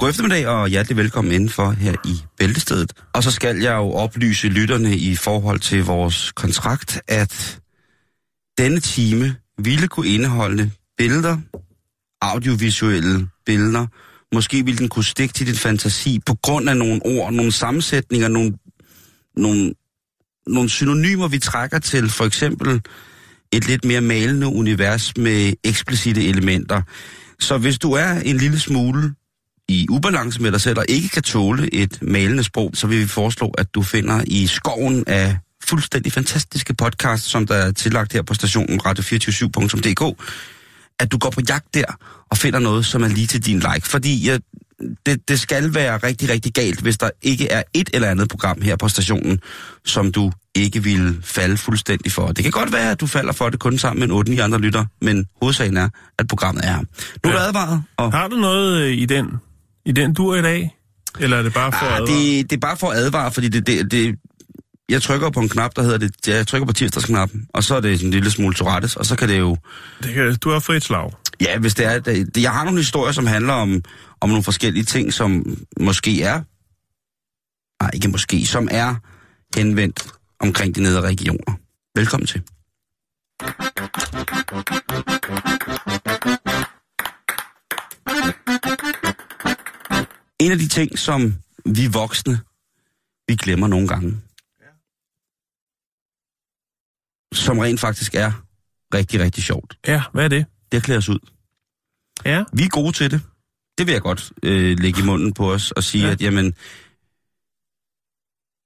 God eftermiddag og hjertelig velkommen indenfor her i Bæltestedet. Og så skal jeg jo oplyse lytterne i forhold til vores kontrakt, at denne time ville kunne indeholde billeder, audiovisuelle billeder. Måske ville den kunne stikke til din fantasi på grund af nogle ord, nogle sammensætninger, nogle, nogle, nogle synonymer, vi trækker til. For eksempel et lidt mere malende univers med eksplicite elementer. Så hvis du er en lille smule i ubalance med dig selv og ikke kan tåle et malende sprog, så vil vi foreslå, at du finder i skoven af fuldstændig fantastiske podcast, som der er tillagt her på stationen radio247.dk, at du går på jagt der og finder noget, som er lige til din like. Fordi jeg, det, det skal være rigtig, rigtig galt, hvis der ikke er et eller andet program her på stationen, som du ikke vil falde fuldstændig for. Det kan godt være, at du falder for det kun sammen med 8 andre lytter, men hovedsagen er, at programmet er her. Nu er Ja. advaret, og Har du noget øh, i den, i den dur i dag? Eller er det bare for ah, at det, det er bare for at advare, fordi det, det, det, jeg trykker på en knap, der hedder det, jeg trykker på tirsdagsknappen, og så er det en lille smule Tourettes, og så kan det jo, det kan, du har frit slag. ja, hvis det er, det, jeg har nogle historier, som handler om, om nogle forskellige ting, som måske er, nej, ikke måske, som er henvendt omkring de nedre regioner. Velkommen til. En af de ting, som vi voksne, vi glemmer nogle gange, som rent faktisk er rigtig, rigtig sjovt, Ja, hvad er det? det er at klæde os ud. Ja, Vi er gode til det. Det vil jeg godt øh, lægge i munden på os og sige, Ja. ja. at jamen,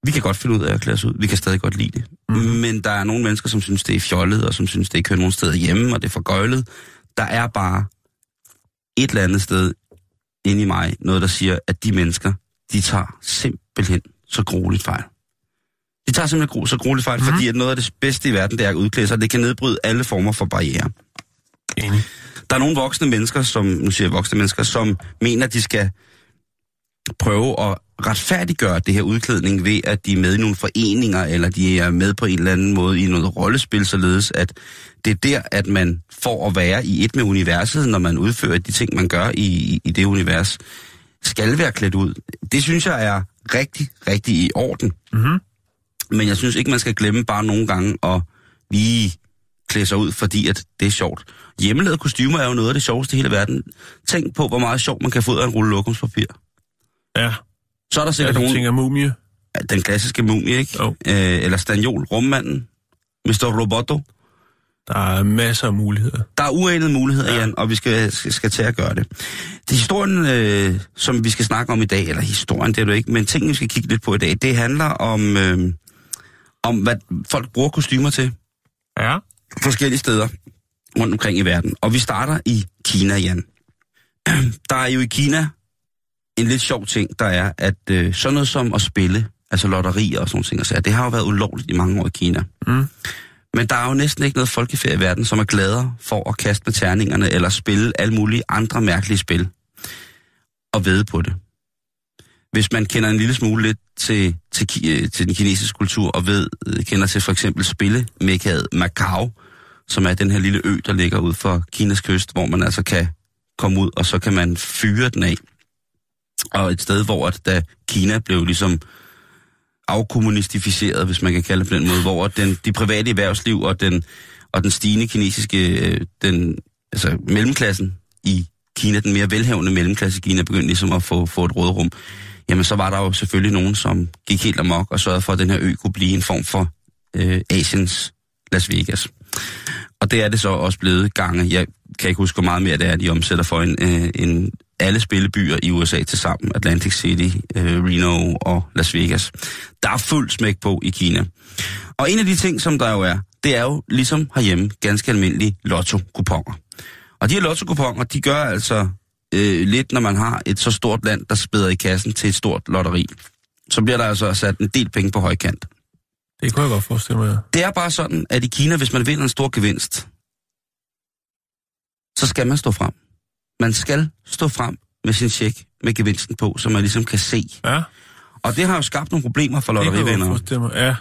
vi kan godt finde ud af at klæde os ud. Vi kan stadig godt lide det. Mm. Men der er nogle mennesker, som synes, det er fjollet, og som synes, det ikke hører nogen steder hjemme, og det er for gøjlet. Der er bare et eller andet sted inde i mig, noget, der siger, at de mennesker, de tager simpelthen så grueligt fejl. De tager simpelthen gro- så grueligt fejl, mm. fordi at noget af det bedste i verden, det er at udklæde sig. Det kan nedbryde alle former for barriere. enig. Der er nogle voksne mennesker, som, nu siger jeg voksne mennesker, som mener, at de skal prøve at retfærdiggøre det her udklædning ved, at de er med i nogle foreninger, eller de er med på en eller anden måde i noget rollespil, således at det er der, at man får at være i et med universet, når man udfører de ting, man gør i, i det univers, skal være klædt ud. Det synes jeg er rigtig, rigtig i orden. Mhm. Men jeg synes ikke, man skal glemme bare nogle gange at lige klæde sig ud, fordi at det er sjovt. Hjemmelavede kostymer er jo noget af det sjoveste i hele verden. Tænk på, hvor meget sjov man kan få ud af en rulle lokumspapir. Ja, Så er der sikkert nogen... tænker mumie. Ja, Den klassiske mumie, ikke? Jo. Øh, eller Stanjol, rummanden, Mr. Roboto. Der er masser af muligheder. Der er uanede muligheder, Ja. ja. Jan, og vi skal, skal, skal til at gøre det. Det historien, øh, som vi skal snakke om i dag, eller historien, det er det ikke, men tingene, vi skal kigge lidt på i dag, det handler om, øh, om hvad folk bruger kostymer til Ja, forskellige steder rundt omkring i verden. Og vi starter i Kina, Jan. Der er jo i Kina en lidt sjov ting, der er, at øh, sådan noget som at spille, altså lotterier og sådan ting, sager, det har jo været ulovligt i mange år i Kina. Mm. Men der er jo næsten ikke noget folkefærd i verden, som er gladere for at kaste med terningerne, eller spille alle mulige andre mærkelige spil, og vede på det. Hvis man kender en lille smule lidt til, til, øh, til den kinesiske kultur, og ved, øh, kender til for eksempel spillemekkaet Macau, som er den her lille ø, der ligger ud for Kinas kyst, hvor man altså kan komme ud, og så kan man fyre den af. Og et sted, hvor at da Kina blev ligesom afkommunistificeret, hvis man kan kalde det på den måde, hvor den, de private erhvervsliv og den, og den stigende kinesiske, øh, den, altså mellemklassen i Kina, den mere velhavende mellemklasse i Kina, begyndte ligesom at få, få et rådrum. Jamen, så var der jo selvfølgelig nogen, som gik helt amok og sørgede for, at den her ø kunne blive en form for øh, Asiens Las Vegas. Og det er det så også blevet gange. Jeg kan ikke huske, hvor meget mere det er, de omsætter for en, øh, en alle spillebyer i USA til sammen. Atlantic City, øh, Reno og Las Vegas. Der er fuld smæk på i Kina. Og en af de ting, som der jo er, det er jo ligesom herhjemme ganske almindelige lotto-kuponer. Og de her lotto-kuponer, de gør altså øh, lidt, når man har et så stort land, der spæder i kassen til et stort lotteri. Så bliver der altså sat en del penge på højkant. Det kunne jeg godt forestille mig. Det er bare sådan, at i Kina, hvis man vinder en stor gevinst, så skal man stå frem. Man skal stå frem med sin check med gevinsten på, så man ligesom kan se. Ja, Og det har jo skabt nogle problemer for lotterivinder. Ja.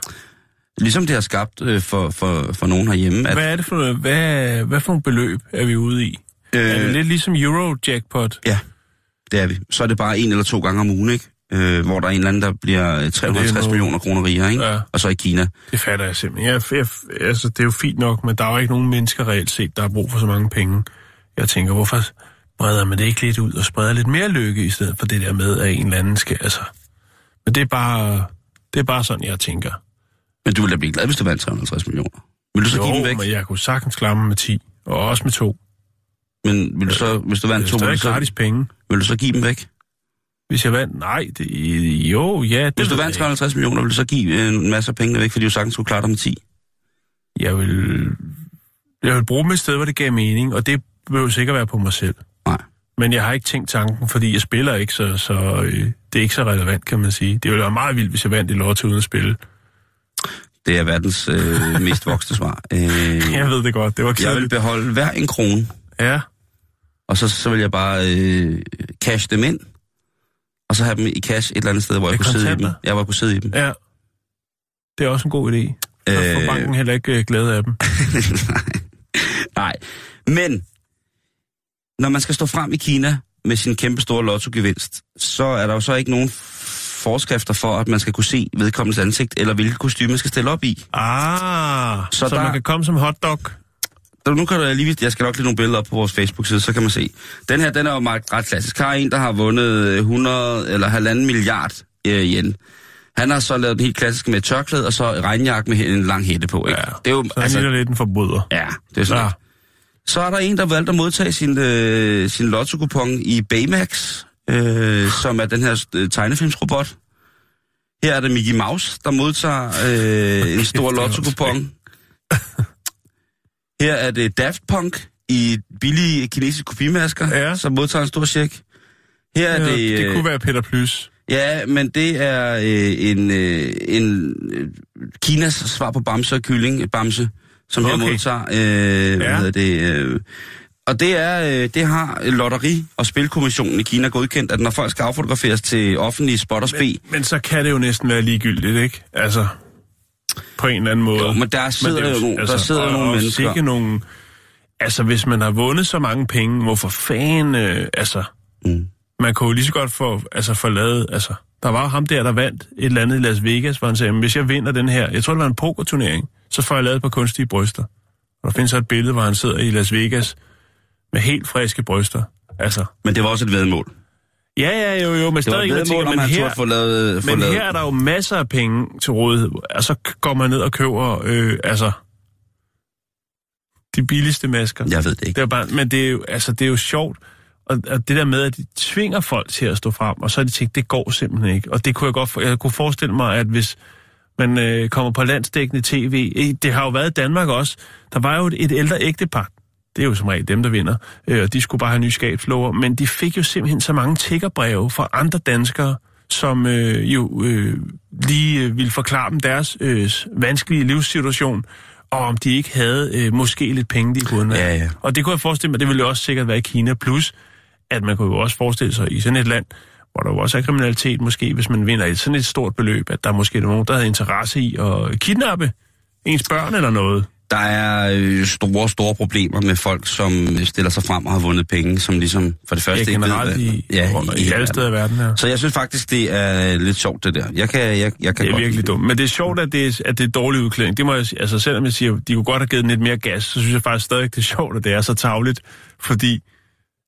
Ligesom det har skabt øh, for, for, for nogen herhjemme. At, Hvad er det for noget? Hvad, hvad for nogle beløb er vi ude i? Øh, er det lidt ligesom Eurojackpot? Ja, det er vi. Så er det bare en eller to gange om ugen, ikke? Øh, hvor der er en eller anden, der bliver øh, 350 noget- millioner kroner rigere, ikke? Ja. Og så i Kina. Det fatter jeg simpelthen. Jeg, jeg, altså, det er jo fint nok, men der er jo ikke nogen mennesker reelt set, der har brug for så mange penge. Jeg tænker, hvorfor breder man det ikke lidt ud og spreder lidt mere lykke, i stedet for det der med, at en eller anden skal... Altså, men det er bare, det er bare sådan, jeg tænker. Men du ville da blive glad, hvis du vandt 350 millioner. Vil du så Jo, give dem væk? men jeg kunne sagtens klare mig med 10, og også med 2. Men vil du så, hvis du vandt Det to, er vil du, så, gratis penge. vil du så give dem væk? Hvis jeg vandt, nej, det, jo, ja, det Hvis du vandt jeg 350 millioner, vil du så give øh, en masse af pengene væk, fordi du sagtens skulle klare dig med 10? ikke. Jeg vil, jeg vil bruge dem et sted, hvor det gav mening, og det behøver sikkert være på mig selv. Nej. Men jeg har ikke tænkt tanken, fordi jeg spiller ikke, så, så øh, det er ikke så relevant, kan man sige. Det ville være meget vildt, hvis jeg vandt i lotto uden at spille. Det er verdens øh, mest voksne svar. Øh, Jeg ved det godt, det var jeg vil kedeligt. beholde hver en krone, Ja, og så, så vil jeg bare øh, cash dem ind, og så have dem i cash et eller andet sted, hvor jeg Med kunne sidde i dem. Jeg jeg kunne sidde i dem. ja. Det er også en god idé. Så får Øh. banken heller ikke øh, glæde af dem. Nej. Men, når man skal stå frem i Kina med sin kæmpe store lottogevinst, så er der jo så ikke nogen forskrifter for, at man skal kunne se vedkommendes ansigt, eller hvilket kostume man skal stille op i. Ah, så, Så så der- man kan komme som hotdog. Så nu kan du lige, jeg skal nok lægge nogle billeder op på vores Facebook-side, så kan man se. Den her, den er jo meget ret klassisk. Her er en, der har vundet øh, 100 eller halvanden milliard øh, yen. Han har så lavet den helt klassiske med tørklæde, og så regnjakke med en lang hætte på, ikke? Ja, det er jo, Så han altså, lidt en forbryder. Ja, det er sådan. Ja. Så er der en, der valgte at modtage sin, øh, sin lotto i Baymax, øh, som er den her øh, tegnefilmsrobot. Her er det Mickey Mouse, der modtager øh, en stor lotto Her er det Daft Punk i billige kinesiske kopimasker, Ja. som modtager en stor check. Her er Ja, det... det øh, kunne være Peter Plys. Ja, men det er øh, en, øh, en øh, Kinas svar på Bamse og Kylling, Bamse, som okay. Her modtager. Øh, hvad Ja. hedder det? Øh, og det er, øh, det har Lotteri- og Spilkommissionen i Kina godkendt, at når folk skal affotograferes til offentlige spot og spe, Men, men så kan det jo næsten være ligegyldigt, ikke? Altså, på en eller anden måde. Jo, men der sidder det er jo nogle- der sidder og, nogle og mennesker. Sikke nogle, altså, hvis man har vundet så mange penge, hvorfor fanden, øh, altså, Mm. man kunne jo lige så godt få, altså, få lavet, altså, der var jo ham der, der vandt et eller andet i Las Vegas, hvor han sagde, "Men hvis jeg vinder den her, jeg tror, det var en pokerturnering, så får jeg lavet et par kunstige bryster. Og der findes så et billede, hvor han sidder i Las Vegas med helt friske bryster. Altså, men det var også et vedmål. Ja, ja, jo, jo, men stadig, man tænker, men her, få lavet... Få men lavet. her er der jo masser af penge til rådighed, og så går man ned og køber, øh, altså, de billigste masker. Jeg ved det ikke. Det er bare, men det er, jo, altså, det er jo sjovt, og, og det der med, at de tvinger folk til at stå frem, og så er de tænkt, det går simpelthen ikke. Og det kunne jeg godt, jeg kunne forestille mig, at hvis man øh, kommer på landsdækkende tv, det har jo været i Danmark også, der var jo et, et ældre ægtepar, det er jo som regel dem, der vinder, øh, og de skulle bare have nye skabslover, men de fik jo simpelthen så mange tiggerbreve fra andre danskere, som øh, jo øh, lige øh, ville forklare dem deres øh, vanskelige livssituation, og om de ikke havde øh, måske lidt penge, de kunne. Ja, ja. Og det kunne jeg forestille mig, det ville jo også sikkert være i Kina. Plus, at man kunne jo også forestille sig i sådan et land, hvor der jo også er kriminalitet, måske hvis man vinder et sådan et stort beløb, at der måske er nogen, der havde interesse i at kidnappe ens børn eller noget. Der er øh, store, store problemer med folk, som stiller sig frem og har vundet penge, som ligesom for det første Ja, ikke ved, hvad- i, ja, i, i alle verden. steder i verden her. Så jeg synes faktisk, det er lidt sjovt, det der. Jeg kan, jeg, jeg kan Det er godt virkelig dumt. Men det er sjovt, at det er, at det er dårlig udklædning. Det må jeg. Altså, selvom jeg siger, at de kunne godt have givet den lidt mere gas, så synes jeg faktisk stadig, det er sjovt, at det er så tavligt. Fordi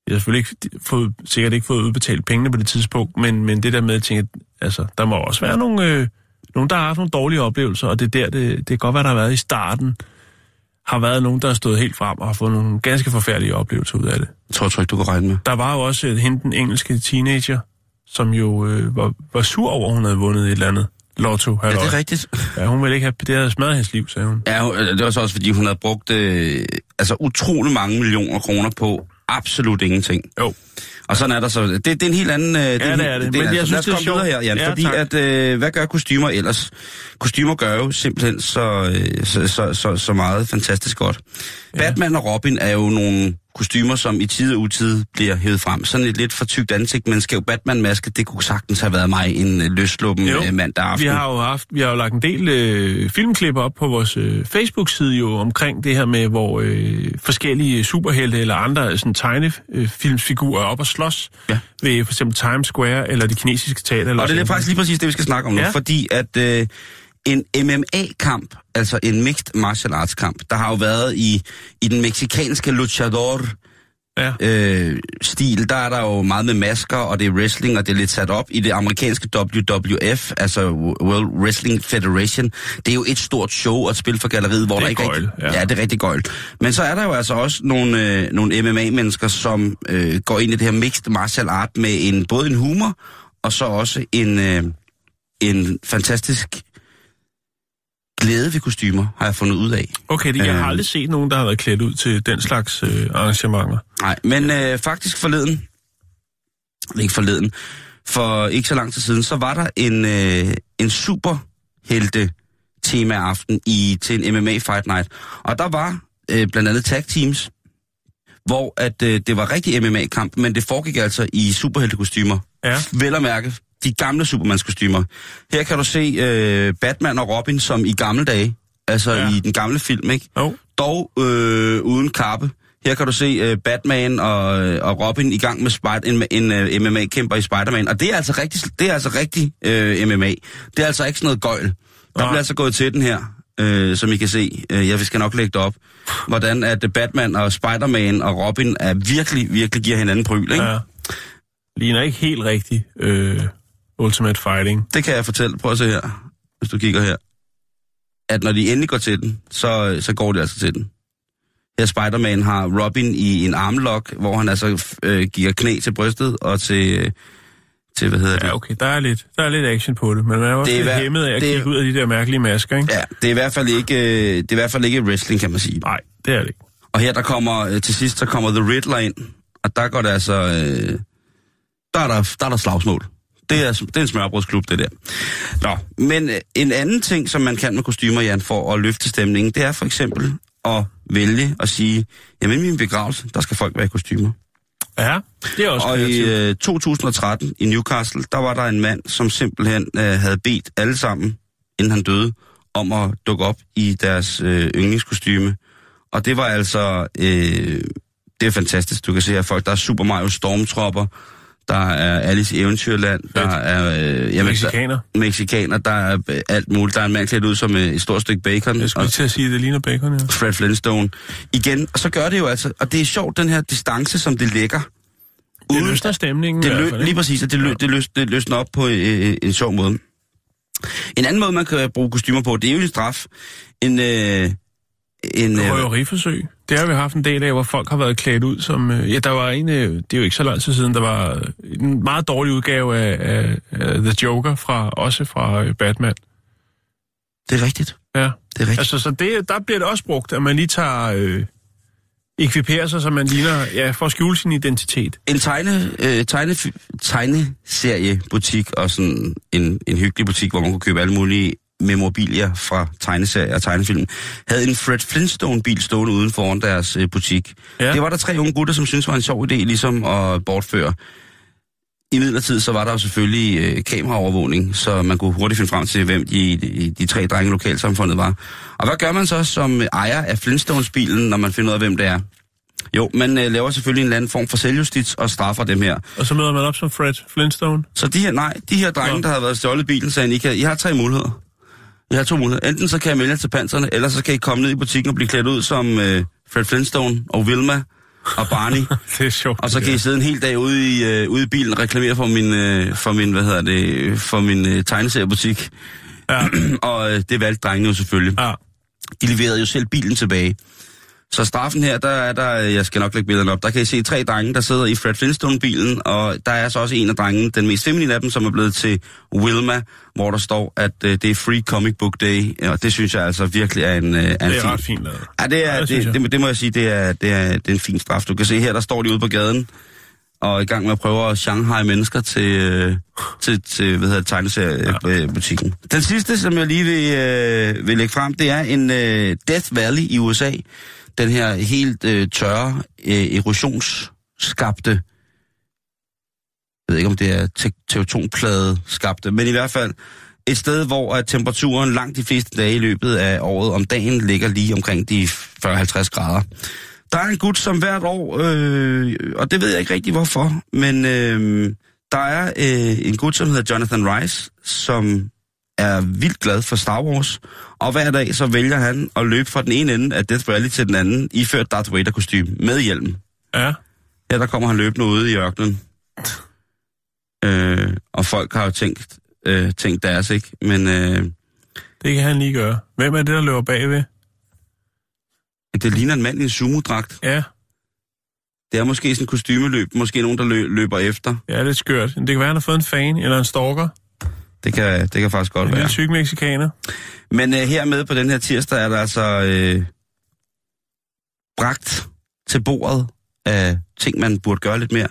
jeg har selvfølgelig ikke fået, sikkert ikke fået udbetalt pengene på det tidspunkt, men, men det der med at tænke, at altså, der må også være nogle, øh, nogen, der har haft nogle dårlige oplevelser, og det er der, det, det kan godt være, der har været i starten. Har været nogen, der har stået helt frem og har fået nogle ganske forfærdelige oplevelser ud af det. Jeg tror, tror ikke, du kan regne med. Der var jo også øh, hende, den engelske teenager, som jo øh, var, var sur over, at hun havde vundet et eller andet lotto. Ja, det er rigtigt. Ja, hun ville ikke have, det havde smadret hendes liv, sagde hun. Ja, det var så også, fordi hun havde brugt øh, altså utrolig mange millioner kroner på absolut ingenting. Jo. Og sådan er der så. Det, det er en helt anden... Øh, ja, det er det. Men jeg altså, synes, det er sjovt. her, Jan. Ja, fordi tak. at, øh, hvad gør kostymer ellers? Kostymer gør jo simpelthen så, øh, så, så, så, så meget fantastisk godt. Ja. Batman og Robin er jo nogle kostymer, som i tid og utid bliver hævet frem. Sådan et lidt for tykt ansigt, men skæv Batman-maske, det kunne sagtens have været mig en øh, løsluppen Jo, øh, mandag aften. Vi har jo haft, vi har jo lagt en del øh, filmklipper op på vores øh, Facebook-side jo omkring det her med, hvor øh, forskellige superhelte eller andre sådan tegnefilmsfigurer er op og slås Ja. ved for eksempel Times Square eller det kinesiske teater. Eller Og det er faktisk lige præcis det, vi skal snakke om nu, ja. fordi at øh, en MMA-kamp, altså en mixed martial arts-kamp, der har jo været i, i den meksikanske luchador Ja. øh, stil, der er der jo meget med masker, og det er wrestling, og det er lidt sat op i det amerikanske WWF, altså World Wrestling Federation. Det er jo et stort show og et spil for galleriet, hvor Det er der ikke gøjl, rigtig... ja. ja, det er rigtig gøjl. Men så er der jo altså også nogle, øh, nogle MMA-mennesker, som øh, går ind i det her mixed martial art med en, både en humor, og så også en, øh, en fantastisk glæde ved kostymer, har jeg fundet ud af. Okay, det, jeg har Øh. aldrig set nogen, der har været klædt ud til den slags øh, arrangementer. Nej, men øh, faktisk forleden, ikke forleden, for ikke så lang tid siden, så var der en, øh, en superhelte tema-aften i, til en MMA Fight Night. Og der var øh, blandt andet tag teams, hvor at, øh, det var rigtig MMA-kamp, men det foregik altså i superheltekostymer. Ja. Vel at mærke, de gamle Supermans-kostymer. Her kan du se øh, Batman og Robin som i gamle dage, altså Ja. i den gamle film, ikke? Jo. dog øh, uden kappe. Her kan du se øh, Batman og, øh, og Robin i gang med Spider- en, en øh, MMA-kæmper i Spider-Man. Og det er altså rigtig, det er altså rigtig øh, MMA. Det er altså ikke sådan noget gøjl. Der Nej. bliver altså gået til den her, øh, som I kan se. Øh, jeg skal nok lægge det op. Hvordan at Batman og Spider-Man og Robin er virkelig, virkelig giver hinanden pryl, ikke? Ja. Ligner ikke helt rigtig øh, Ultimate Fighting. Det kan jeg fortælle. Prøv at se her, hvis du kigger her. At når de endelig går til den, så, så går de altså til den. Her Spider-Man har Robin i en armlock, hvor han altså øh, giver knæ til brystet og til, øh, til hvad hedder det? Ja, okay, der er lidt, der er lidt action på det, men man er også Det er lidt hæmmet af at det kigge ud af de der mærkelige masker, ikke? Ja, det er i hvert fald ikke, øh, det er i hvert fald ikke wrestling, kan man sige. Nej, det er det ikke. Og her der kommer, øh, til sidst, så kommer The Riddler ind, og der går det altså, øh, der, er der, der er der slagsmål. Det er, det er en smørbrødsklub, det der. Nå, men øh, en anden ting, som man kan med kostymer, Jan, for at løfte stemningen, det er for eksempel at vælge og sige, jamen i min begravelse, der skal folk være i kostymer. Ja, det er også Og i kreativt. øh, 2013 i Newcastle, der var der en mand, som simpelthen øh, havde bedt alle sammen, inden han døde, om at dukke op i deres øh, yndlingskostyme. Og det var altså, øh, det er fantastisk. Du kan se her folk, der er Super Mario Stormtropper, der er Alice i Eventyrland, der er øh, jamen, Mexikaner. Der, mexikaner, der er øh, alt muligt. Der er en mand klædt ud som øh, et stort stykke bacon. Jeg skulle og- til at sige, at det ligner bacon, ja. Fred Flintstone. Igen, og så gør det jo altså, og det er sjovt, den her distance, som det ligger. Det Uden- løsner stemningen det lø, lige præcis, og det, lø, det, løs, det løsner op på øh, en sjov måde. En anden måde, man kan bruge kostymer på, det er jo en straf. En, øh, en, øh, Røveriforsøg. Det har vi haft en del af, hvor folk har været klædt ud som... Øh, ja, der var en... Øh, det er jo ikke så lang tid siden, der var en meget dårlig udgave af, af, af The Joker, fra, også fra øh, Batman. det er rigtigt. Ja. Det er rigtigt. Altså, så det, der bliver det også brugt, at man lige tager... Øh, ekviperer sig, så man ligner... Ja, for at skjule sin identitet. En tegne, øh, tegne, tegneseriebutik og sådan en, en hyggelig butik, hvor man kunne købe alle mulige memorabilier fra tegneserier og tegnefilm, havde en Fred Flintstone-bil stående uden foran deres øh, butik. Ja. Ja. Det var der tre unge gutter, som syntes var en sjov idé, ligesom at bortføre. I midlertid så var der jo selvfølgelig øh, kameraovervågning, så man kunne hurtigt finde frem til, hvem de, de, de tre drenge i lokalsamfundet var. Og hvad gør man så som ejer af Flintstones-bilen, når man finder ud af, hvem det er? Jo, man øh, laver selvfølgelig en eller anden form for selvjustits og straffer dem her. Og så møder man op som Fred Flintstone. Så de her, nej, de her drenge, Nå. der har været stjålet bilen, sagde, I, kan, I har tre muligheder. I har to muligheder. Enten så kan jeg melde jer til panserne, eller så kan I komme ned i butikken og blive klædt ud som øh, Fred Flintstone og Wilma og Barney. Det er sjovt. og så kan I sidde en hel dag ude i, øh, ude i bilen og reklamere for min, øh, for min, hvad hedder det, for min øh, tegneseriebutik. Ja. og øh, det valgte drengene jo selvfølgelig. ja. De leverede jo selv bilen tilbage. Så straffen her, der er der, jeg skal nok lægge billederne op, der kan I se tre drenge, der sidder i Fred Flintstone-bilen, og der er så også en af drengene, den mest feminine af dem, som er blevet til Wilma, hvor der står, at uh, det er Free Comic Book Day, og det synes jeg altså virkelig er en, er en Det er fin... ret fint lavet. Ja, det, er, Ja, det det, det, må jeg sige, det er, det, er, det er en fin straf. Du kan se her, der står de ude på gaden, og i gang med at prøve at Shanghai mennesker til, øh, til, til hvad hedder det, tegneseriebutikken. Den sidste, som jeg lige vil, øh, vil lægge frem, det er en øh, Death Valley i USA. Den her helt øh, tørre, øh, erosionsskabte, jeg ved ikke om det er te- teotonplade skabte, men i hvert fald et sted, hvor at temperaturen langt de fleste dage i løbet af året om dagen ligger lige omkring de 40-50 grader. Der er en gut, som hvert år, øh, og det ved jeg ikke rigtig hvorfor, men øh, der er øh, en gut, som hedder Jonathan Rice, som er vildt glad for Star Wars, og hver dag så vælger han at løbe fra den ene ende af Death Valley til den anden, iført Darth Vader kostume med hjelm. Ja. Ja, der kommer han løbende ude i ørkenen. Øh, og folk har jo tænkt, øh, tænkt deres, ikke? Men øh, Det kan han lige gøre. Hvem er det, der løber bagved? det ligner en mand i en sumodragt. Ja, Det er måske sådan en kostymeløb, måske nogen, der lø- løber efter. ja, det er skørt. Det kan være, han har fået en fan eller en stalker. Det kan, det kan faktisk godt En være. lille tyk mexikaner. Men øh, hermed på den her tirsdag er der altså øh, bragt til bordet af ting, man burde gøre lidt mere.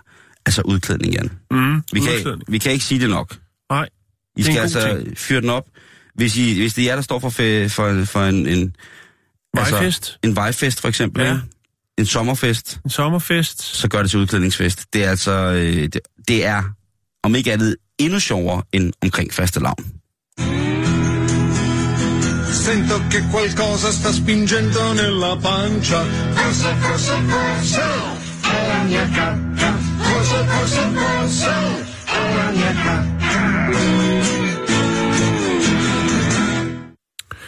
Altså udklædning, Jan. Mm, Vi kan, vi kan ikke sige det nok. Nej, I skal en altså fyre den op. Hvis, I, hvis det er jer, der står for, fe, for, for en, en, vejfest, altså, en vejfest for eksempel, Ja. ja. en sommerfest, en sommerfest. så gør det til udklædningsfest. Det er altså, øh, det, det er, om ikke andet, endnu sjovere end omkring faste lavn. Sento che qualcosa sta spingendo nella pancia. Cosa, cosa, cosa? È la mia cacca. Cosa, cosa, cosa? È la mia cacca.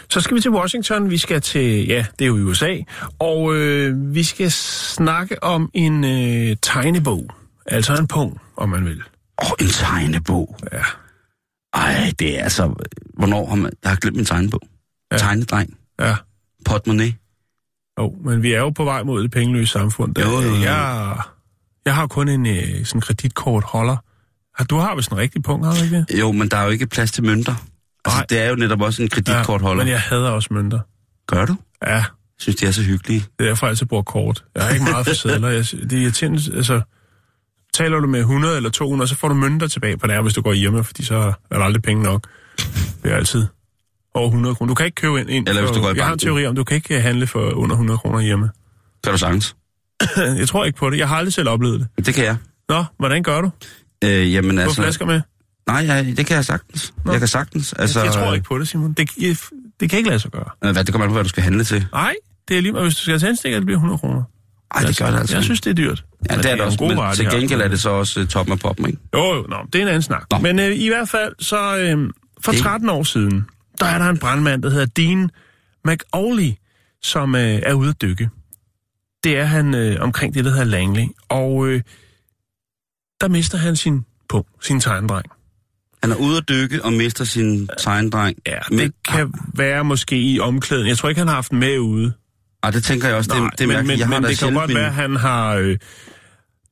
Så skal vi til Washington. Vi skal til, ja, det er jo i USA. Og øh, vi skal snakke om en øh, tegnebog. Altså en pung, om man vil. Åh, en tegnebog. Ja. Ej, det er altså... Hvornår har man... Jeg har glemt min tegnebog. Ja. Ja. Tegnedreng. Ja. Portemonnaie. Jo, men vi er jo på vej mod det pengeløse samfund. Der, Jo, jo, jo. Jeg, jeg har kun en øh, sådan kreditkortholder. Har- Du har vist en rigtig pung, har du ikke? Jo, men der er jo ikke plads til mønter. Altså, Nej. det er jo netop også en kreditkortholder. men jeg hader også mønter. Gør du? Ja, Jeg synes, de er så hyggelige. det er derfor, jeg altid bruger kort. Jeg har ikke meget for sædler. Jeg, det er irriterende, altså... Taler du med 100 eller 200, så får du mønter tilbage på det hvis du går hjemme, fordi så er der aldrig penge nok. Det er altid over 100 kroner. Du kan ikke købe ind, ind Eller hvis du går i Jeg har en banken. teori om, du kan ikke handle for under 100 kroner hjemme. Kan du sagtens? Jeg tror ikke på det. Jeg har aldrig selv oplevet det. Det kan jeg. Nå, hvordan gør du? Øh, jamen Du altså... flasker med? Nej, ja, det kan jeg sagtens. Nå. Jeg kan sagtens. Altså, Jeg tror ikke på det, Simon. Det, det kan ikke lade sig gøre. Øh, hvad, det kommer an på, hvad du skal handle til. Nej, det er lige. Hvis du skal have tændstikker, det bliver 100 kroner. Ej, det gør det altså. Jeg synes, det er dyrt. Ja, Men det er det også, men varer, til gengæld er det så også uh, toppen af poppen, ikke? Jo, jo, nå, det er en anden snak. Nå. Men øh, i hvert fald, så øh, for Det- 13 år siden, der er der en brandmand, der hedder Dean McAuley, som øh, er ude at dykke. Det er han øh, omkring det, der hedder Langley. Og øh, der mister han sin punkt, sin tegnedreng. Han er ude at dykke og mister sin tegnedreng. Ja, Men- det kan være måske i omklæden. Jeg tror ikke, han har haft den med ude. Ej, det tænker jeg også. Nej, det, det men, men, jeg har men det kan godt min- være, at han har, øh,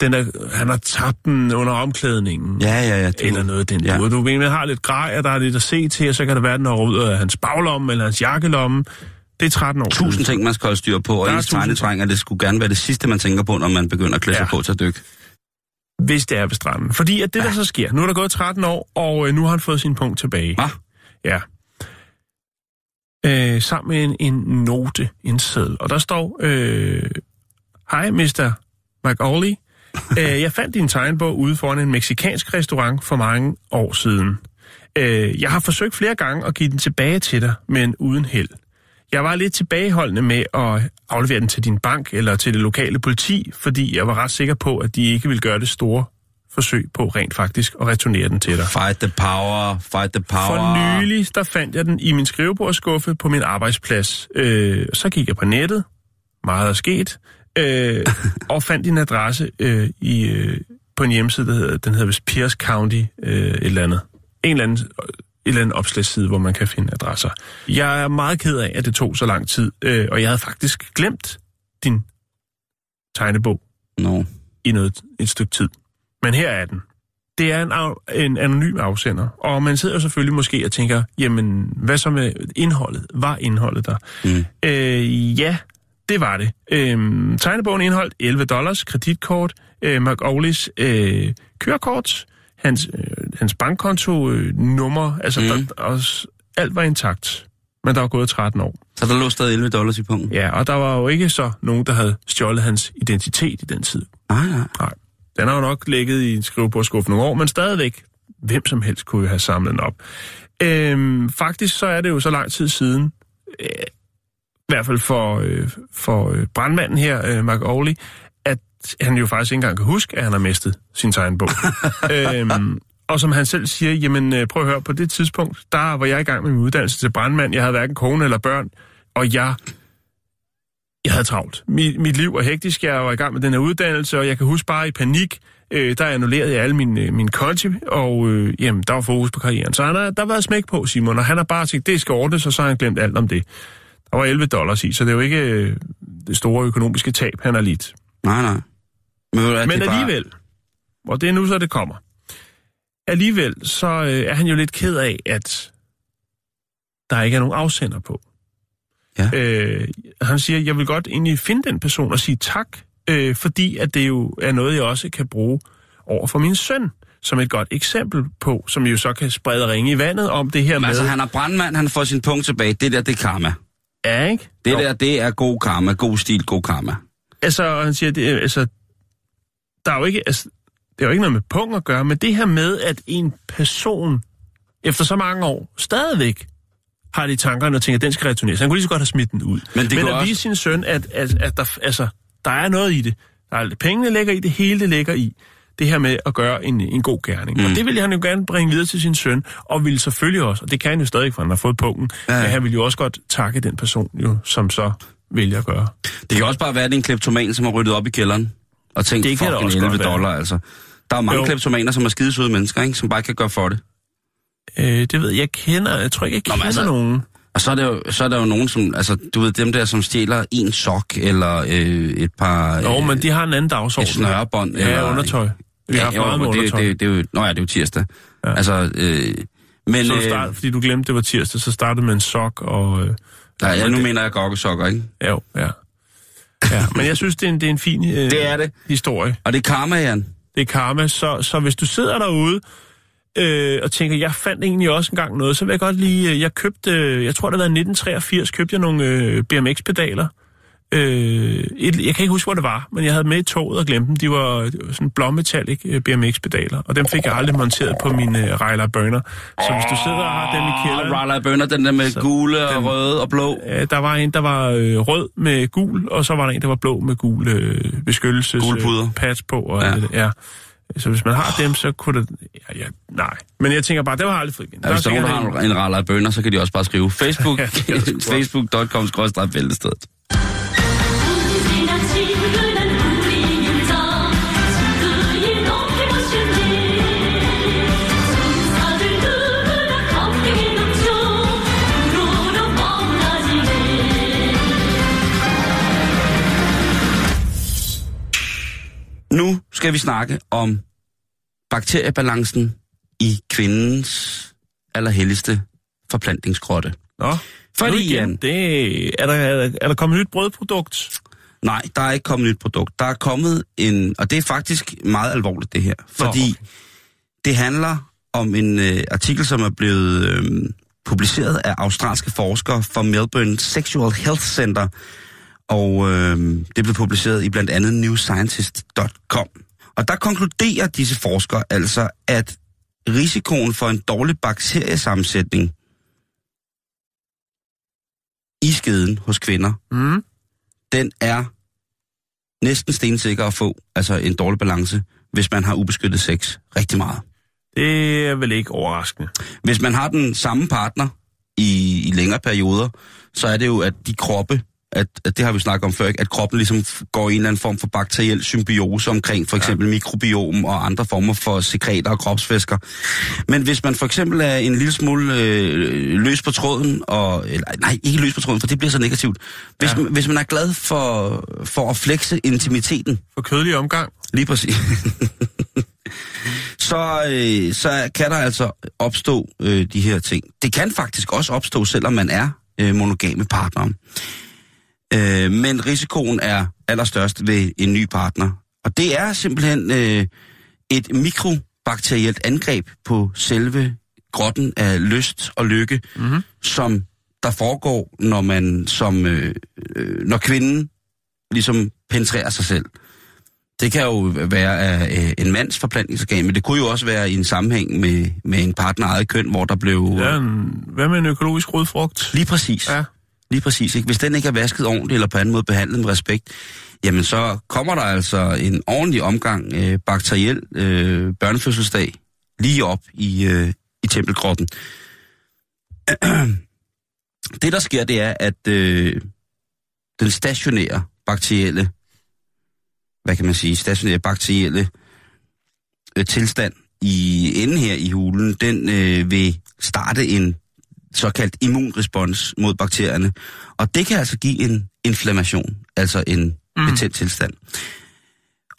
den er, han har tabt den under omklædningen. Ja, ja, ja. Det, Eller noget af den ja. ja. Du ved, man har lidt grej, og der er lidt at se til, og så kan det være, den er ud af hans baglomme eller hans jakkelomme. Det er 13 år Tusind ting, man skal holde styr på, og ens og det skulle gerne være det sidste, man tænker på, når man begynder at klæde sig Ja. på til at dykke. Hvis det er ved stranden. Fordi at det, der så sker, nu er der gået 13 år, og øh, nu har han fået sin punkt tilbage. Hva? Ja. Øh, sammen med en, en note, en seddel. Og der står, øh, Hej, Mr. McAuley. øh, jeg fandt din tegnbog ude foran en meksikansk restaurant for mange år siden. Øh, jeg har forsøgt flere gange at give den tilbage til dig, men uden held. Jeg var lidt tilbageholdende med at aflevere den til din bank eller til det lokale politi, fordi jeg var ret sikker på, at de ikke ville gøre det store forsøg på rent faktisk at returnere den til dig. Fight the power, fight the power. For nylig, der fandt jeg den i min skrivebordsskuffe på min arbejdsplads. Øh, så gik jeg på nettet, meget er sket, øh, og fandt din adresse øh, i, øh, på en hjemmeside, der hedder, den hedder vist Pierce County øh, et eller andet. En eller anden eller anden opslagsside, hvor man kan finde adresser. Jeg er meget ked af, at det tog så lang tid, øh, og jeg havde faktisk glemt din tegnebog Nå. i noget, et stykke tid. Men her er den. Det er en, en anonym afsender, og man sidder jo selvfølgelig måske og tænker, jamen, hvad så med indholdet? Var indholdet der? Mm. Øh, ja, det var det. Øh, tegnebogen indeholdt 11 dollars, kreditkort, øh, McAuleys øh, kørekort, hans, øh, hans bankkonto, øh, nummer, altså Mm. der, også, alt var intakt. Men der var gået 13 år. Så der lå stadig 11 dollars i punkten? Ja, og der var jo ikke så nogen, der havde stjålet hans identitet i den tid. Nej, nej. Nej. Den har jo nok ligget i en skrivebordskuffe nogle år, men stadigvæk, hvem som helst kunne jo have samlet den op. Øhm, faktisk så er det jo så lang tid siden, øh, i hvert fald for, øh, for øh, brandmanden her, øh, Mark Auley, at han jo faktisk ikke engang kan huske, at han har mistet sin tegnbog. øhm, og som han selv siger, jamen øh, prøv at høre, på det tidspunkt, der var jeg i gang med min uddannelse til brandmand. Jeg havde hverken kone eller børn, og jeg jeg havde travlt. Mit, mit liv var hektisk, jeg var i gang med den her uddannelse, og jeg kan huske bare i panik, øh, der annullerede jeg alle mine, mine konti, og øh, jamen, der var fokus på karrieren. Så han har, der var smæk på, Simon, og han har bare tænkt, det skal ordnes, og så har han glemt alt om det. Der var 11 dollars i, så det er jo ikke øh, det store økonomiske tab, han har lidt. Nej, nej. Men, Men det er alligevel, og det er nu så, det kommer. Alligevel, så øh, er han jo lidt ked af, at der ikke er nogen afsender på. Ja. Øh, han siger, jeg vil godt egentlig finde den person og sige tak, øh, fordi at det jo er noget, jeg også kan bruge over for min søn, som et godt eksempel på, som jo så kan sprede ringe i vandet om det her. Men med... altså, han er brandmand, han får sin punkt tilbage. Det der, det er karma. Ja, ikke? Det Jo. der, det er god karma. God stil, god karma. Altså, han siger, det, altså, der er jo ikke, altså, det er jo ikke noget med punkt at gøre, men det her med, at en person efter så mange år stadigvæk har det i tankerne og tænker, at den skal returneres. Han kunne lige så godt have smidt den ud. Men det men at også- vise sin søn, at, at, at der, altså, der er noget i det. Der er, pengene ligger i det, hele det ligger i. Det her med at gøre en, en god gerning. Mm. Og det vil han jo gerne bringe videre til sin søn, og vil selvfølgelig også, og det kan han jo stadig, for han har fået punkten, Ja. men han vil jo også godt takke den person, jo, som så vælger at gøre. Det kan også bare være, at det er en kleptoman, som har ryddet op i kælderen. Og tænkt, Det fucking også 11 godt være. dollar, altså. Der er mange Jo. kleptomaner, som er skidesøde mennesker, ikke? Som bare ikke kan gøre for det. Øh, det ved jeg, jeg kender, jeg tror ikke, jeg Nå, kender altså- nogen. Og så er, der jo, så er der jo nogen, som, altså, du ved, dem der, som stjæler en sok, eller øh, et par... Jo, øh, men de har en anden dagsorden. et snørebånd, Ja, eller... undertøj. Vi har haft meget jo, det, det, det, er jo, nå ja, det er jo tirsdag. Ja. Ja. Altså, øh, men... så du Øh, start, fordi du glemte, det var tirsdag, så startede med en sok og... Øh, nej, ja, nu mener jeg gokkesokker, ikke? ja, ja. ja. Men jeg synes, det er en, det er en fin øh, Det er det. historie. Og det er karma, Jan. Det er karma. Så, så hvis du sidder derude øh, og tænker, jeg fandt egentlig også engang noget, så vil jeg godt lige... Øh, jeg købte, øh, jeg tror det var i 1983, købte jeg nogle øh, BMX-pedaler. Øh, et, jeg kan ikke huske, hvor det var, men jeg havde med i toget og glemte dem. De var, sådan blåmetallic øh, BMX-pedaler, og dem fik jeg aldrig monteret på min øh, Ryler Burner. Så hvis du sidder og har dem i kælderen... Og Riley Bønner, den der med Så gule og den- røde og blå. Øh, der var en, der var øh, rød med gul, og så var der en, der var blå med gul øh, beskyttelses Gule puder. øh, pads på. Og Ja. Det, ja. Så hvis man har dem, så kunne det... Ja, ja, nej. Men jeg tænker bare, det var aldrig fået igen. Ja, hvis der nogen, har en Riley Bønner, så kan de også bare skrive Facebook, Ja, Nu skal vi snakke om bakteriebalancen i kvindens allerhelligste forplantningsgrotte. Nå, Fordi, igen, det, er, der, er, der, er der kommet nyt brødprodukt? nej, der er ikke kommet nyt produkt. Der er kommet en, og det er faktisk meget alvorligt det her, fordi okay. det handler om en øh, artikel, som er blevet øh, publiceret af australske forskere fra Melbourne Sexual Health Center, og øh, det blev publiceret i blandt andet newscientist.com. Og der konkluderer disse forskere altså, at risikoen for en dårlig bakteriesammensætning i skeden hos kvinder, Mm. den er næsten stensikker at få, altså en dårlig balance, hvis man har ubeskyttet sex rigtig meget. Det er vel ikke overraskende. Hvis man har den samme partner i, i længere perioder, så er det jo, at de kroppe at, at det har vi snakket om før, ikke? at kroppen ligesom går i en eller anden form for bakteriel symbiose omkring for eksempel ja. mikrobiom og andre former for sekreter og kropsvæsker. Men hvis man for eksempel er en lille smule øh, løs på tråden, og, eller, nej, ikke løs på tråden, for det bliver så negativt. Hvis, Ja. man, hvis man er glad for, for at flexe intimiteten, For kødelig omgang. Lige præcis. så, øh, så kan der altså opstå øh, de her ting. Det kan faktisk også opstå, selvom man er øh, monogame partner. Øh, men risikoen er allerstørst ved en ny partner. Og det er simpelthen øh, et mikrobakterielt angreb på selve grotten af lyst og lykke, mm-hmm. som der foregår, når man som øh, øh, når kvinden ligesom penetrerer sig selv. Det kan jo være af øh, en mands forplantningsorgan, men det kunne jo også være i en sammenhæng med, med en partner eget køn, hvor der blev... Ja, en, hvad med en økologisk rodfrugt? Lige præcis. Ja. Lige præcis. Ikke? Hvis den ikke er vasket ordentligt eller på anden måde behandlet med respekt, jamen så kommer der altså en ordentlig omgang øh, bakteriel øh, børnefødselsdag lige op i, øh, i tempelgrotten. Det, der sker, det er, at øh, den stationære bakterielle, hvad kan man sige, stationære bakterielle øh, tilstand i enden her i hulen, den øh, vil starte en såkaldt immunrespons mod bakterierne. Og det kan altså give en inflammation, altså en mm. betændt tilstand.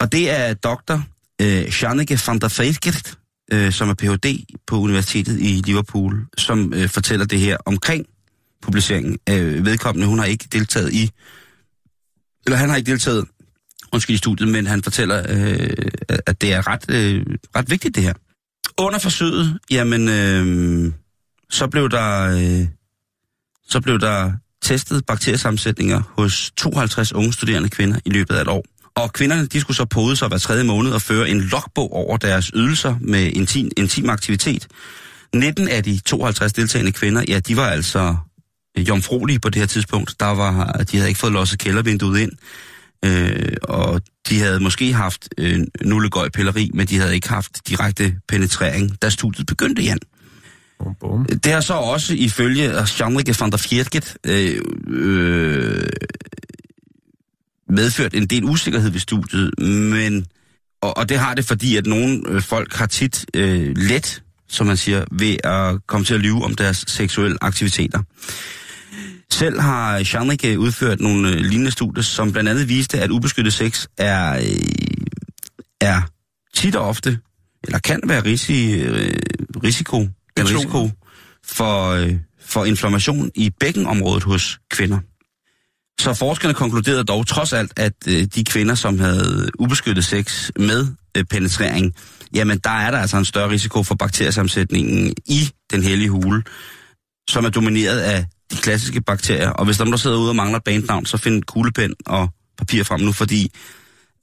Og det er doktor øh, Janneke van der Veeskert, øh, som er Ph.D. på Universitetet i Liverpool, som øh, fortæller det her omkring publiceringen. Øh, vedkommende, hun har ikke deltaget i, eller han har ikke deltaget, undskyld i studiet, men han fortæller, øh, at det er ret, øh, ret vigtigt det her. Under forsøget, jamen, øh, så blev der, øh, så blev der testet bakteriesammensætninger hos 52 unge studerende kvinder i løbet af et år. Og kvinderne, de skulle så pode sig hver tredje måned og føre en logbog over deres ydelser med intim, intim aktivitet. 19 af de 52 deltagende kvinder, ja, de var altså øh, jomfruelige på det her tidspunkt. Der var, de havde ikke fået losset kældervinduet ind, øh, og de havde måske haft øh, nullegøjpilleri, men de havde ikke haft direkte penetrering, da studiet begyndte, Jan. Bum, bum. Det har så også ifølge Jean-Luc van der Fjertget øh, øh, medført en del usikkerhed ved studiet, men og, og det har det, fordi at nogle øh, folk har tit øh, let, som man siger, ved at komme til at lyve om deres seksuelle aktiviteter. Selv har Jean-Luc øh, udført nogle øh, lignende studier, som blandt andet viste, at ubeskyttet sex er, øh, er tit og ofte, eller kan være risi, øh, risiko, en risiko for, øh, for inflammation i bækkenområdet hos kvinder. Så forskerne konkluderede dog trods alt, at øh, de kvinder, som havde ubeskyttet sex med øh, penetrering, jamen der er der altså en større risiko for bakteriesammensætningen i den hellige hule, som er domineret af de klassiske bakterier. Og hvis der er nogen, der sidder ude og mangler bandnavn, så find kuglepen og papir frem nu, fordi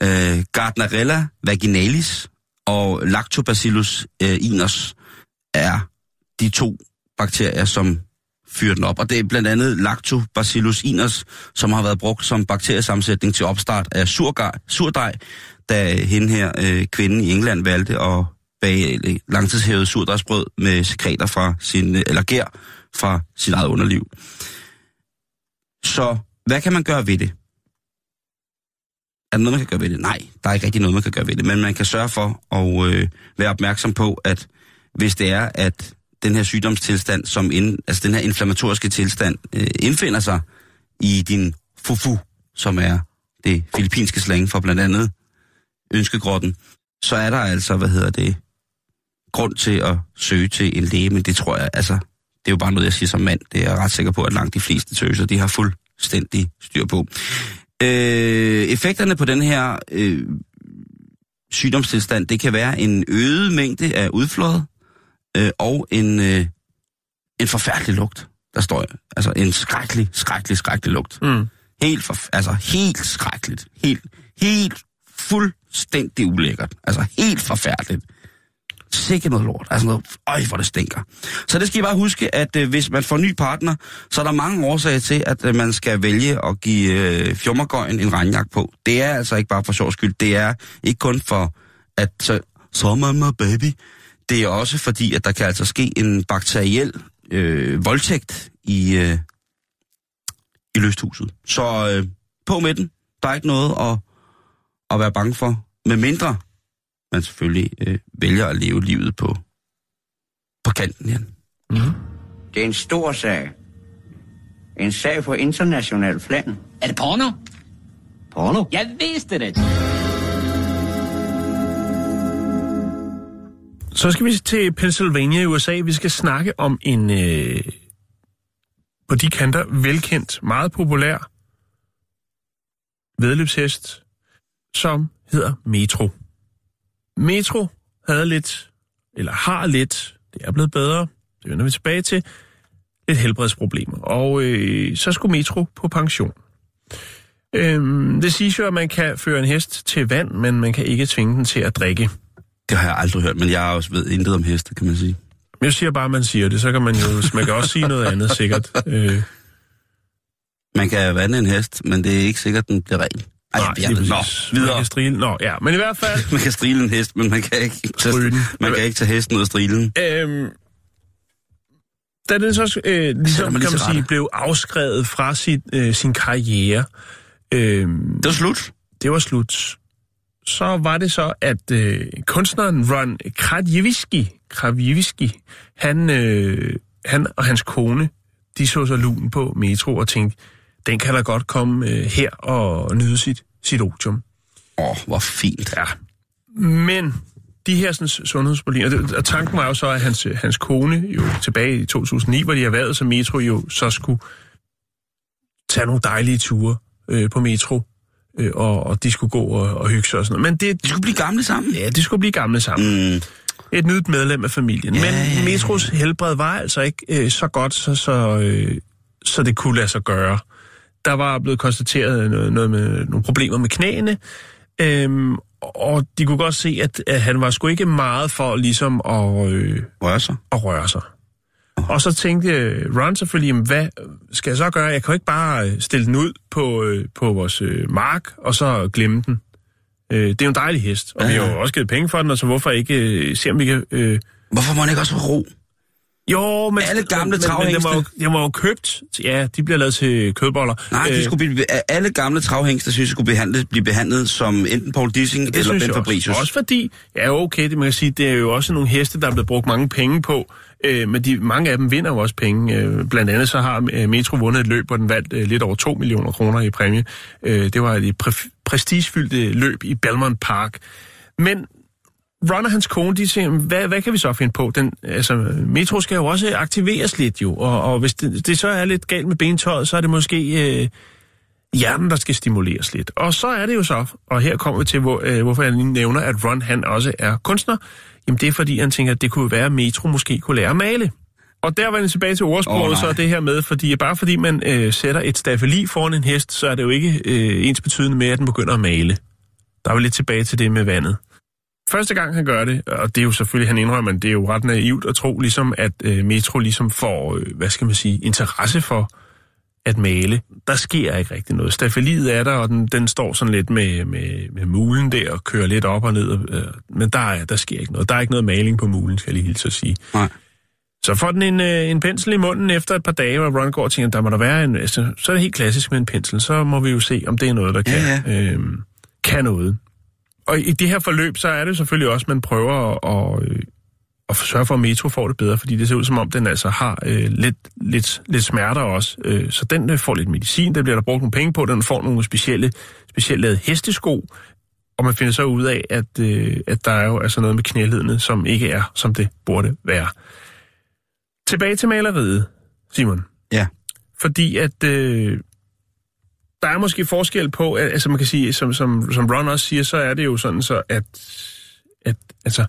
øh, Gardnerella vaginalis og Lactobacillus øh, iners er de to bakterier, som fyrer den op. Og det er blandt andet Lactobacillus iners, som har været brugt som bakteriesammensætning til opstart af surdej, surdej da hende her øh, kvinden i England valgte at bage langtidshævet surdejsbrød med sekreter fra sin, eller gær fra sit eget underliv. Så hvad kan man gøre ved det? Er der noget, man kan gøre ved det? Nej, der er ikke rigtig noget, man kan gøre ved det. Men man kan sørge for at øh, være opmærksom på, at hvis det er, at den her sygdomstilstand, som ind, altså den her inflammatoriske tilstand, øh, indfinder sig i din fufu, som er det filippinske slang for blandt andet ønskegrotten, så er der altså, hvad hedder det, grund til at søge til en læge, men det tror jeg, altså, det er jo bare noget, jeg siger som mand. Det er jeg ret sikker på, at langt de fleste tøser, de har fuldstændig styr på. Øh, effekterne på den her øh, sygdomstilstand, det kan være en øget mængde af udflåd, øh, og en, øh, en forfærdelig lugt, der står Altså en skrækkelig, skrækkelig, skrækkelig lugt. Mm. Helt, for, altså helt skrækkeligt. Helt, helt fuldstændig ulækkert. Altså helt forfærdeligt. Sikke noget lort. Altså noget, øj, hvor det stinker. Så det skal I bare huske, at øh, hvis man får ny partner, så er der mange årsager til, at øh, man skal vælge at give øh, fjommergøjen en regnjak på. Det er altså ikke bare for sjov skyld. Det er ikke kun for, at så, så er man med baby. Det er også fordi, at der kan altså ske en bakteriel øh, voldtægt i, øh, i lysthuset. Så øh, på med den. Der er ikke noget at, at være bange for. Med mindre man selvfølgelig øh, vælger at leve livet på, på kanten igen. Det er en stor sag. En sag på international plan. Er det porno? Porno? Jeg vidste det. Så skal vi til Pennsylvania i USA. Vi skal snakke om en øh, på de kanter velkendt, meget populær vedløbshest, som hedder Metro. Metro havde lidt, eller har lidt, det er blevet bedre, det vender vi tilbage til, lidt helbredsproblemer. Og øh, så skulle Metro på pension. Øhm, det siges jo, at man kan føre en hest til vand, men man kan ikke tvinge den til at drikke. Det har jeg aldrig hørt, men jeg også ved intet om heste, kan man sige. Jeg siger bare, at man siger det, så kan man jo, man kan også sige noget andet sikkert. Øh, Man kan vande en hest, men det er ikke sikkert, den bliver ren. Ej, nej, jeg, nå, præcis. Man videre. kan strile. Nå, ja. Men i hvert fald, Man kan strile en hest, men man kan ikke tage, man kan ikke tage hesten ud af strilen. øhm, da den så øh, ligesom, kan man sige, blev afskrevet fra sit, øh, sin karriere, øh, Det var slut. det var slut. Så var det så, at øh, kunstneren Ron Kravjevski, Kravjevski han, øh, han og hans kone, de så sig lun på Metro og tænkte, den kan da godt komme øh, her og nyde sit, sit otium. Åh, oh, hvor fint. Ja. Men de her sådan, sundhedsproblemer, og tanken var jo så, at hans, hans kone jo tilbage i 2009, hvor de erhvervede sig Metro, jo så skulle tage nogle dejlige ture øh, på Metro, øh, og, og de skulle gå og, og hygge sig og sådan noget. Men det, De skulle blive gamle sammen. ja, de skulle blive gamle sammen. Mm, Et nyt medlem af familien. Ja, Men ja, ja. Metros helbred var altså ikke øh, så godt, så, så, øh, så det kunne lade sig gøre. Der var blevet konstateret noget, noget med nogle problemer med knæene, øhm, og de kunne godt se, at, at han var sgu ikke meget for ligesom at, øh, rør sig. at røre sig. Og så tænkte øh, Ron selvfølgelig, jamen, hvad skal jeg så gøre? Jeg kan jo ikke bare øh, stille den ud på, øh, på vores mark, og så glemme den. Det er jo en dejlig hest, og Ja, vi har jo også givet penge for den, og så hvorfor ikke se, om vi kan... Øh, Hvorfor må han ikke også ro? jo, men... Alle gamle men, men, men den var, jo, den jo købt. Ja, de bliver lavet til kødboller. Nej, de skulle blive, alle gamle travhængster synes jeg skulle behandles, blive behandlet som enten Paul Dissing det eller Ben Fabricius. Også. også fordi, ja okay, det man kan sige, det er jo også nogle heste, der er blevet brugt mange penge på, øh, men de, mange af dem vinder jo også penge. Øh, blandt andet så har øh, Metro vundet et løb, hvor den vandt øh, lidt over 2 millioner kroner i præmie. Øh, det var et præ- prestigefyldt øh, løb i Belmont Park. Men Ron og hans kone, de siger, hvad, hvad kan vi så finde på? Den, altså, Metro skal jo også aktiveres lidt jo, og, og hvis det, det så er lidt galt med bentøjet, så er det måske øh, hjernen, der skal stimuleres lidt. Og så er det jo så, og her kommer vi til, hvor, øh, hvorfor jeg lige nævner, at Ron han også er kunstner. Jamen det er fordi, han tænker, at det kunne være, at Metro måske kunne lære at male. Og der var jeg tilbage til ordsproget, oh, så er det her med, fordi bare fordi man øh, sætter et stafeli foran en hest, så er det jo ikke øh, ens betydende med, at den begynder at male. Der er vi lidt tilbage til det med vandet. Første gang han gør det, og det er jo selvfølgelig, han indrømmer, men det er jo ret naivt at tro, ligesom at øh, Metro ligesom får, øh, hvad skal man sige, interesse for at male. Der sker ikke rigtig noget. Stafeliet er der, og den, den står sådan lidt med, med, med mulen der og kører lidt op og ned, øh, men der, er, der sker ikke noget. Der er ikke noget maling på mulen, skal jeg lige hilse at sige. Nej. Så får den en, øh, en pensel i munden efter et par dage, hvor Ron går og tænker, der må der være en... Altså, så er det helt klassisk med en pensel. Så må vi jo se, om det er noget, der Ja, kan, øh, kan noget. Og i det her forløb, så er det selvfølgelig også, at man prøver at, at, at sørge for, at Metro får det bedre, fordi det ser ud som om, den altså har øh, lidt, lidt, lidt smerter også. Øh, så den øh, får lidt medicin, der bliver der brugt nogle penge på, den får nogle specielle, specielt lavet hestesko, og man finder så ud af, at, øh, at der er jo altså noget med knæledene, som ikke er, som det burde være. Tilbage til maleriet, Simon. Ja. Fordi at øh, der er måske forskel på, at- altså man kan sige, som, som, som Ron også siger, så er det jo sådan så, at, at altså,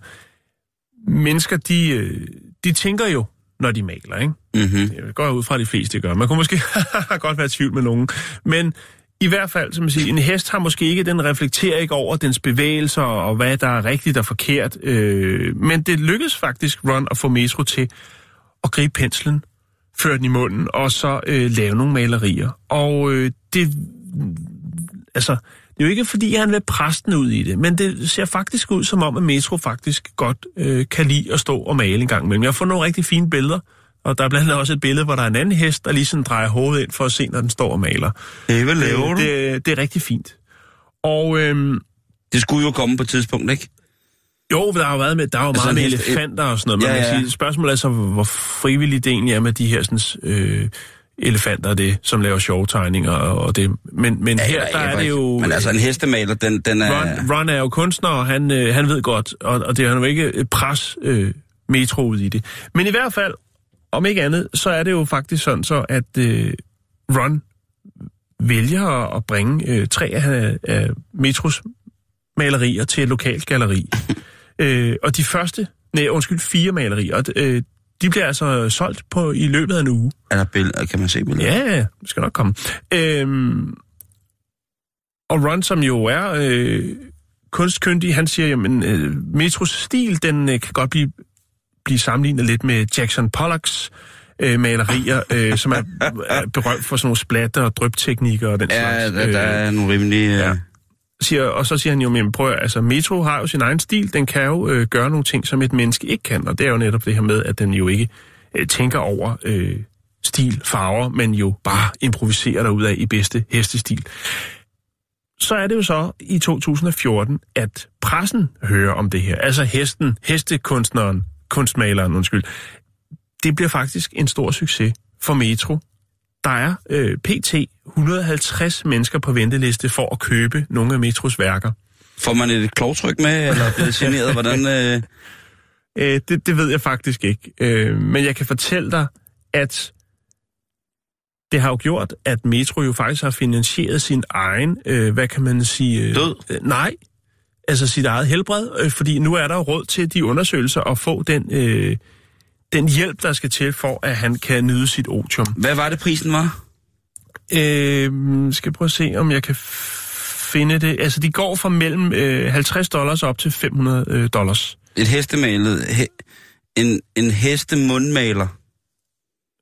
mennesker, de, øh, de tænker jo, når de maler, ikke? Mm-hmm. Det går jeg ud fra, at de fleste gør. Man kunne måske godt være i tvivl med nogen. Men i hvert fald, som man siger, en hest har måske ikke, den reflekterer ikke over dens bevægelser og hvad der er rigtigt og forkert. Øh, men det lykkedes faktisk Ron at få Metro til at gribe penslen, føre den i munden og så øh, lave nogle malerier. Og øh, det, altså, det er jo ikke fordi, han vil presse den ud i det, men det ser faktisk ud som om, at Metro faktisk godt øh, kan lide at stå og male en gang imellem. Jeg har fundet nogle rigtig fine billeder, Og der er blandt andet også et billede, hvor der er en anden hest, der lige sådan drejer hovedet ind for at se, når den står og maler. Hey, hvad laver du? Det, Det, det er rigtig fint. Og øhm, det skulle jo komme på et tidspunkt, ikke? jo, der har jo været med, der er jo Altså, meget med elefanter og sådan noget. Ja, ja, man ja. kan sige, spørgsmålet er så, hvor hvor frivilligt det egentlig er med de her sådan, øh, elefanter, det, som laver sjove tegninger og, det. Men, men ja, her, der er det jo... Men altså, en hestemaler, den, den er... Ron, Ron er jo kunstner, og han, øh, han ved godt, og, og det er jo ikke øh, pres øh, metro ud i det. Men i hvert fald, om ikke andet, så er det jo faktisk sådan så, at øh, Ron vælger at- bringe øh, tre af, af metros malerier til et lokalt galleri. øh, og de første, nej undskyld, fire malerier, og, øh, de bliver altså solgt på i løbet af en uge. Er der billeder? Kan man se billeder? Ja, ja, det skal nok komme. Øhm, og Ron, som jo er øh, kunstkyndig, han siger, jamen, øh, Metros stil, den øh, kan godt blive, blive sammenlignet lidt med Jackson Pollocks øh, malerier, øh, som er, er berømt for sådan nogle splatter og drøbteknikker og den Ja, slags. der, der er nogle rimelig... ja. Ja siger, og så siger han jo, men prøv at- altså Metro har jo sin egen stil, den kan jo øh, gøre nogle ting, som et menneske ikke kan, og det er jo netop det her med, at den jo ikke øh, tænker over øh, stil, farver, men jo bare improviserer derudad i bedste hestestil. Så er det jo så i 2014, at pressen hører om det her. Altså hesten, hestekunstneren, kunstmaleren, undskyld. Det bliver faktisk en stor succes for Metro. Der er øh, pt. 150 mennesker på venteliste for at købe nogle af Metros værker. Får man et klovtryk med, eller bliver det generet? Hvordan... Øh... Øh, det, det ved jeg faktisk ikke. Øh, men jeg kan fortælle dig, at det har jo gjort, at Metro jo faktisk har finansieret sin egen, øh, hvad kan man sige... Øh, Død? Øh, nej, altså sit eget helbred, øh, fordi nu er der jo råd til de undersøgelser og få den, øh, den hjælp, der skal til for, at han kan nyde sit otium. Hvad var det, prisen var? Øh, skal jeg prøve at se, om jeg kan finde det. Altså, de går fra mellem øh, 50 dollars op til 500 øh, dollars. Et hestemalet... He... En, en hestemundmaler.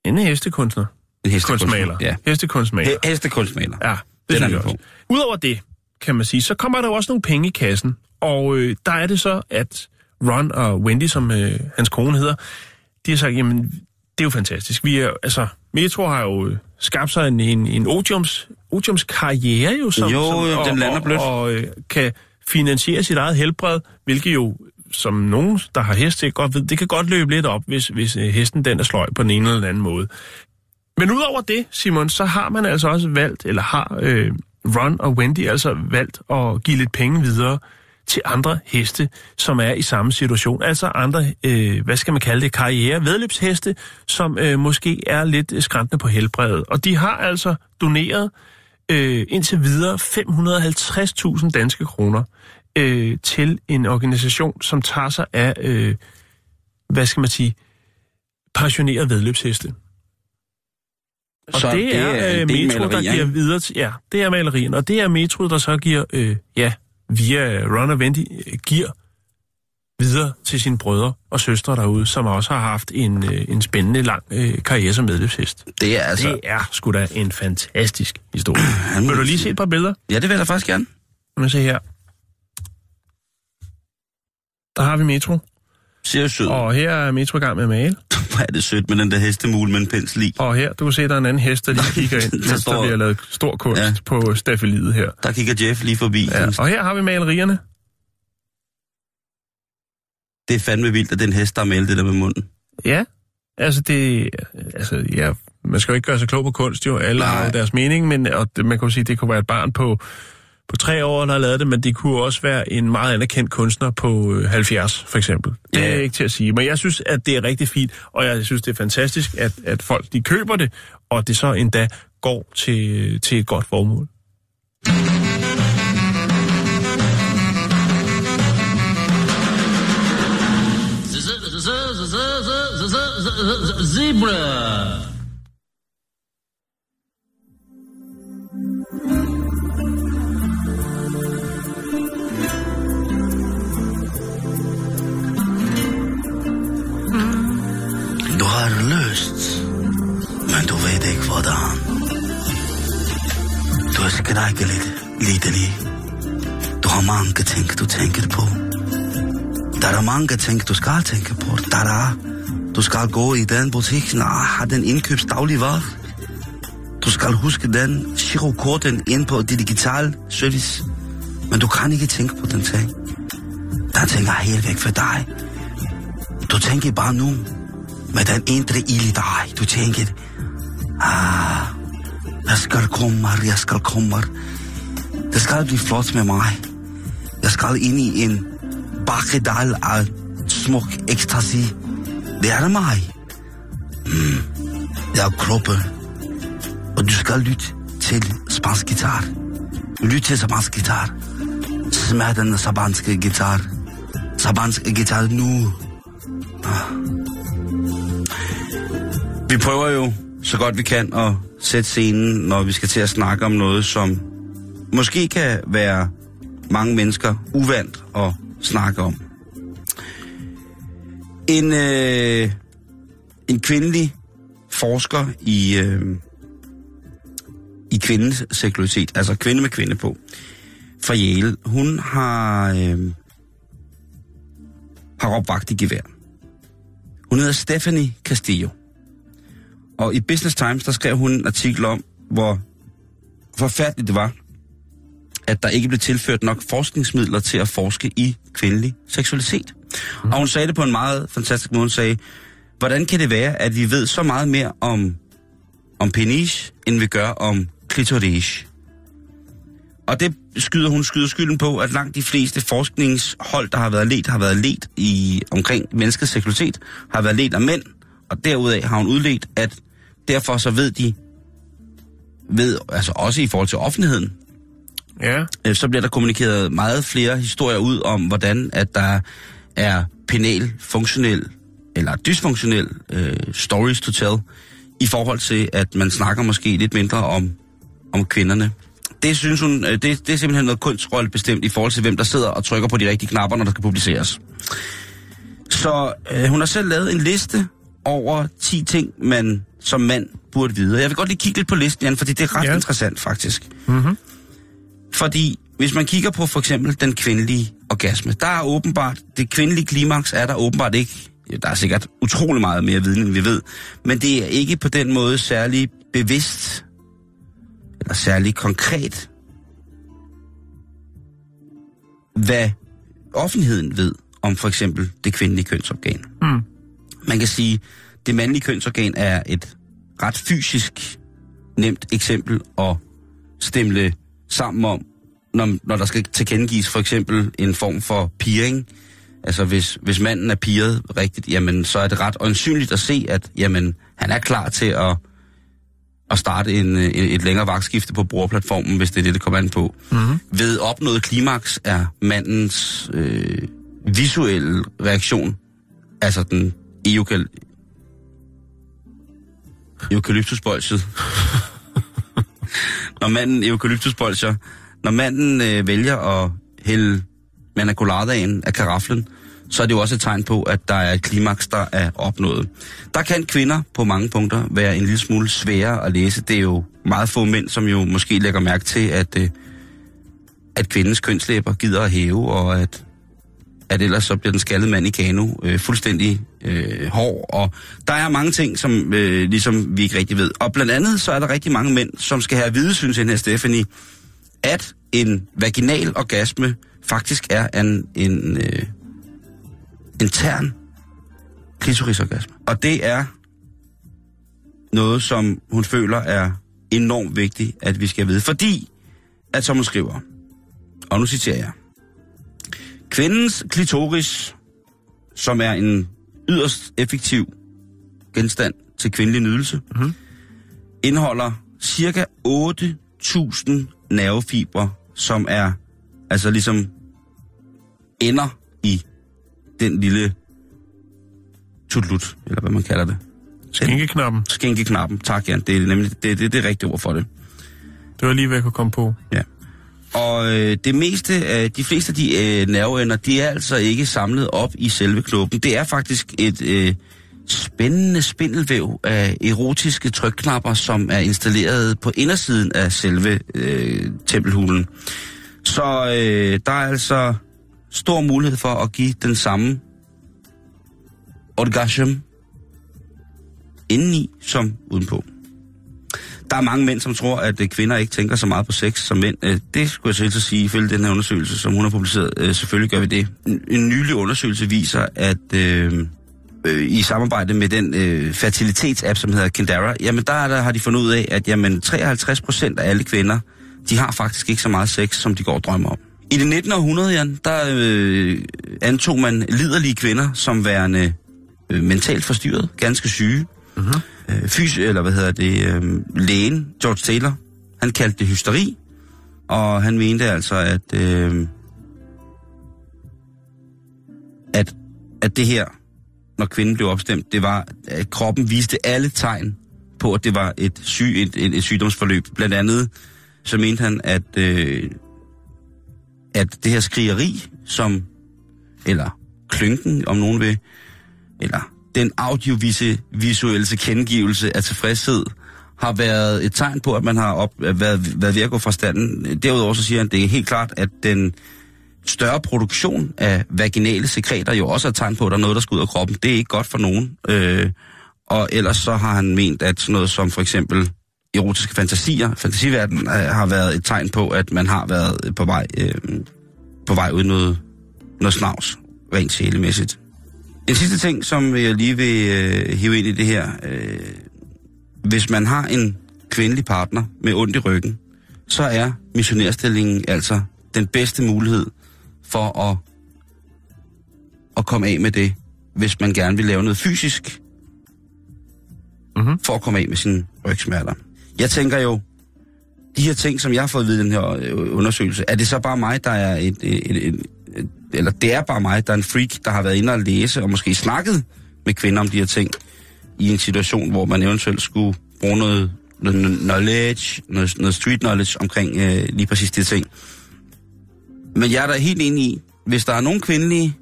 En hestekunstner. En Kunstmaler. Ja. Hestekunstmaler. He- hestekunstmaler. Ja, Den det er synes jeg på. også. Udover det, kan man sige, så kommer der jo også nogle penge i kassen. Og øh, der er det så, at Ron og Wendy, som øh, hans kone hedder, de har sagt, jamen, det er jo fantastisk. Vi er, altså, Metro har jo skabt sig en, en, en odiums, odiums karriere jo, som, Jo, som, og, den lander blødt. Og, og øh, kan finansiere sit eget helbred, hvilket jo, som nogen, der har hest til, godt ved, det kan godt løbe lidt op, hvis, hvis øh, hesten den er sløj på den ene eller den anden måde. Men udover det, Simon, så har man altså også valgt, eller har øh, Ron og Wendy altså valgt at give lidt penge videre til andre heste, som er i samme situation. Altså andre, øh, hvad skal man kalde det, karriere, vedløbsheste, som øh, måske er lidt skræntende på helbredet. Og de har altså doneret øh, indtil videre 550.000 danske kroner øh, til en organisation, som tager sig af, øh, hvad skal man sige, passionerede vedløbsheste. Og Så det, er, en øh, Metro, der giver videre til... Ja, det er malerien, og det er Metro, der så giver, øh, ja, via Ron og Wendy, øh, giver videre til sine brødre og søstre derude, som også har haft en, øh, en spændende lang øh, karriere som medløbshest. Det er altså... Det er sgu da en fantastisk historie. må Vil du lige se et par billeder? Ja, det vil jeg faktisk gerne. Lad mig se her. Der har vi Metro, Ser sød. og her er Metro i gang med at male. Hvor er det sødt med den der hestemule med en pensel i. Og her, du kan se, der er en anden hest, der lige kigger ind, Der mens der står- bliver lavet stor kunst Ja. på staffeliet her. Der kigger Jeff lige forbi. Ja. Og her har vi malerierne. Det er fandme vildt, at den hest, der er malet det der med munden. Ja, altså det, altså ja, man skal jo ikke gøre sig klog på kunst jo, alle Nej. har deres mening, men og man kan jo sige, det kunne være et barn på, på tre år, der har lavet det, men det kunne også være en meget anerkendt kunstner på øh, 70, for eksempel. Det Ja. er ikke til at sige, men jeg synes, at det er rigtig fint, og jeg synes, det er fantastisk, at, at folk de køber det, og det så endda går til, til et godt formål. Du er skrækkeligt lidelig. Du har mange ting, du tænker på. Der er mange ting, du skal tænke på. Der er Du skal gå i den butik, når har den indkøbs dagligvarer. Du skal huske den girokorten ind på det digitale service. Men du kan ikke tænke på den ting. Den ting er helt væk for dig. Du tænker bare nu med den indre ild i dig. Du tænker, ah, jeg skal komme, jeg skal komme. Det skal blive flot med mig. Jeg skal ind i en bakkedal af smuk ekstasi. Det er mig. Mm. Det er kroppen. Og du skal lytte til spansk guitar. Lyt til spansk guitar. Smag den sabanske guitar. Sabansk guitar nu. Ah. Vi prøver jo så godt vi kan at sætte scenen, når vi skal til at snakke om noget, som måske kan være mange mennesker uvandt at snakke om. En, øh, en kvindelig forsker i, øh, i kvindens seksualitet, altså kvinde med kvinde på, fra Yale, hun har, øh, har råbt vagt i gevær. Hun hedder Stephanie Castillo. Og i Business Times, der skrev hun en artikel om, hvor forfærdeligt det var, at der ikke blev tilført nok forskningsmidler til at forske i kvindelig seksualitet. Mm. Og hun sagde det på en meget fantastisk måde. Hun sagde, hvordan kan det være, at vi ved så meget mere om, om penis, end vi gør om klitoris? Og det skyder hun skyder skylden på, at langt de fleste forskningshold, der har været let, har været let i omkring menneskets seksualitet, har været let af mænd. Og derudaf har hun udledt, at derfor så ved de, ved, altså også i forhold til offentligheden, Ja. øh, så bliver der kommunikeret meget flere historier ud om, hvordan at der er penal, funktionel eller dysfunktionel øh, stories to tell, i forhold til, at man snakker måske lidt mindre om, om kvinderne. Det synes hun, øh, det, det er simpelthen noget kunstrolle bestemt i forhold til, hvem der sidder og trykker på de rigtige knapper, når der skal publiceres. Så øh, hun har selv lavet en liste over 10 ting, man som mand burde vide. Og Jeg vil godt lige kigge lidt på listen, Jan, fordi det er ret Ja. interessant faktisk. Mm-hmm. Fordi hvis man kigger på for eksempel den kvindelige orgasme, der er åbenbart, det kvindelige klimaks er der åbenbart ikke. Ja, Der er sikkert utrolig meget mere viden, end vi ved. Men det er ikke på den måde særlig bevidst, eller særlig konkret, hvad offentligheden ved om for eksempel det kvindelige kønsorgan. Mm. Man kan sige, det mandlige kønsorgan er et ret fysisk nemt eksempel at stemle sammen om, når, når der skal tilkendegives for eksempel en form for piring. Altså hvis, hvis manden er piret rigtigt, jamen så er det ret øjensynligt at se, at jamen, han er klar til at, at starte en, øh, et længere vagtskifte på brugerplatformen, hvis det er det, det kommer an på. Mm-hmm. Ved opnået klimaks er mandens øh, visuelle reaktion, altså den eukal Eukalyptusbolset. når manden eukalyptusbolser, når manden øh, vælger at hælde manacoladaen af karaflen, så er det jo også et tegn på, at der er et klimaks, der er opnået. Der kan kvinder på mange punkter være en lille smule sværere at læse. Det er jo meget få mænd, som jo måske lægger mærke til, at, øh, at kvindens kønslæber gider at hæve, og at, at ellers så bliver den skaldede mand i kano øh, fuldstændig øh, hård. Og der er mange ting, som øh, ligesom vi ikke rigtig ved. Og blandt andet så er der rigtig mange mænd, som skal have at vide, synes den her Stephanie, at en vaginal orgasme faktisk er en, en, øh, intern klitorisorgasme. Og det er noget, som hun føler er enormt vigtigt, at vi skal vide. Fordi, at som hun skriver, og nu citerer jeg, kvindens klitoris, som er en yderst effektiv genstand til kvindelig nydelse, Mhm. indeholder cirka 8.000 nervefibre, som er altså ligesom ender i den lille tutlut, eller hvad man kalder det. Skænkeknappen. Skænkeknappen. Tak, Jan. Det er nemlig det, det, det rigtige ord for det. Det var lige, hvad jeg kunne komme på. Ja. Og øh, det meste, øh, de fleste af de øh, nerveender, de er altså ikke samlet op i selve knoppen. Det er faktisk et øh, spændende spindelvæv af erotiske trykknapper, som er installeret på indersiden af selve øh, tempelhulen. Så øh, der er altså stor mulighed for at give den samme orgasm indeni som udenpå. Der er mange mænd, som tror, at øh, kvinder ikke tænker så meget på sex som mænd. Øh, det skulle jeg selv til at sige, ifølge den her undersøgelse, som hun har publiceret. Øh, selvfølgelig gør vi det. En- nylig undersøgelse viser, at øh, i samarbejde med den øh, fertilitetsapp, som hedder Kendara, jamen der, der har de fundet ud af, at jamen, 53 procent af alle kvinder, de har faktisk ikke så meget sex, som de går og drømmer om. I det 19. århundrede, Jan, der øh, antog man liderlige kvinder som værende øh, mentalt forstyrret, ganske syge. Mhm. Øh, fys, eller hvad hedder det, øh, lægen, George Taylor, han kaldte det hysteri, og han mente altså, at, øh, at, at det her, når kvinden blev opstemt, det var, at kroppen viste alle tegn på, at det var et, syg, et, et, et sygdomsforløb. Blandt andet, så mente han, at, øh, at det her skrigeri, som, eller klynken, om nogen vil, eller den audiovisuelle tilkendegivelse af tilfredshed, har været et tegn på, at man har op, været, været ved at gå fra standen. Derudover så siger han, at det er helt klart, at den større produktion af vaginale sekreter jo også er et tegn på, at der er noget, der skal ud af kroppen. Det er ikke godt for nogen. Øh, og ellers så har han ment, at sådan noget som for eksempel erotiske fantasier, fantasiverdenen, øh, har været et tegn på, at man har været på vej, øh, på vej ud noget, noget snavs, rent sjælemæssigt. En sidste ting, som jeg lige vil øh, hive ind i det her. Øh, hvis man har en kvindelig partner med ondt i ryggen, så er missionærstillingen altså den bedste mulighed for at, at komme af med det, hvis man gerne vil lave noget fysisk, Mhm. for at komme af med sine rygsmerter. Jeg tænker jo, de her ting, som jeg har fået at vide i den her øh, undersøgelse, er det så bare mig, der er et, et, et eller det er bare mig, der er en freak, der har været inde og læse og måske snakket med kvinder om de her ting, i en situation, hvor man eventuelt skulle bruge noget, noget knowledge, noget, noget street knowledge omkring øh, lige præcis de her ting. Men jeg er da helt enig i, hvis der er nogen kvindelige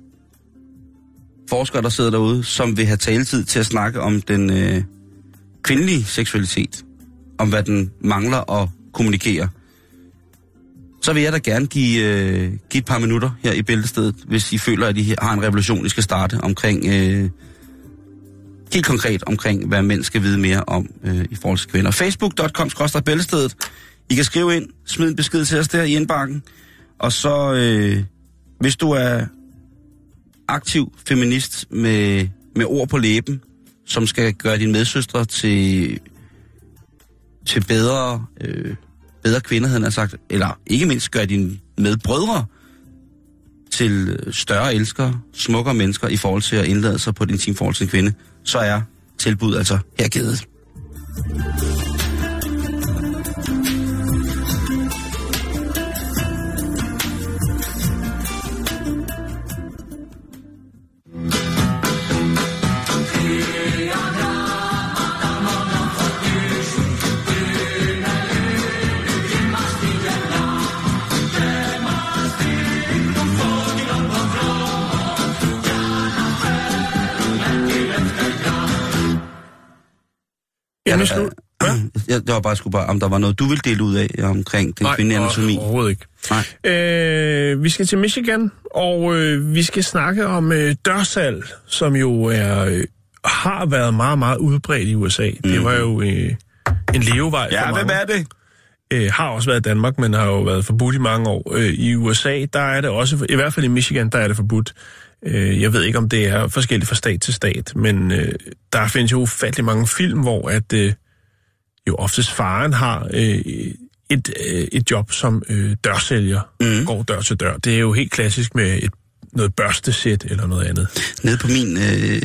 forskere, der sidder derude, som vil have taletid til at snakke om den øh, kvindelige seksualitet, om hvad den mangler at kommunikere, så vil jeg da gerne give, øh, give et par minutter her i bæltestedet, hvis I føler, at I har en revolution, I skal starte omkring, øh, helt konkret omkring, hvad mænd skal vide mere om øh, i forhold til kvinder. Facebook.com bæltestedet. I kan skrive ind, smid en besked til os der i indbakken, og så, øh, hvis du er aktiv feminist med, med ord på læben, som skal gøre dine medsøstre til, til bedre, øh, bedre kvinder, havde han sagt, eller ikke mindst gør dine medbrødre til større elskere, smukkere mennesker i forhold til at indlade sig på din team forhold til en kvinde, så er tilbud altså her givet. Ja, nu slut. Jeg, det var bare skulle bare, om der var noget, du ville dele ud af omkring den kvindelige anatomi. overhovedet ikke. Nej. Øh, vi skal til Michigan, og øh, vi skal snakke om øh, dørsalg, som jo er øh, har været meget, meget udbredt i USA. Mm. Det var jo øh, en levevej for mange. det? øh, har også været i Danmark, men har jo været forbudt i mange år. Øh, I USA, der er det også, i hvert fald i Michigan, der er det forbudt. Øh, jeg ved ikke, om det er forskelligt fra stat til stat, men øh, der findes jo ufattelig mange film, hvor at øh, jo oftest faren har øh, et, øh, et job som øh, dørsælger, mm. går dør til dør. Det er jo helt klassisk med et, noget børstesæt eller noget andet. Nede på min, øh,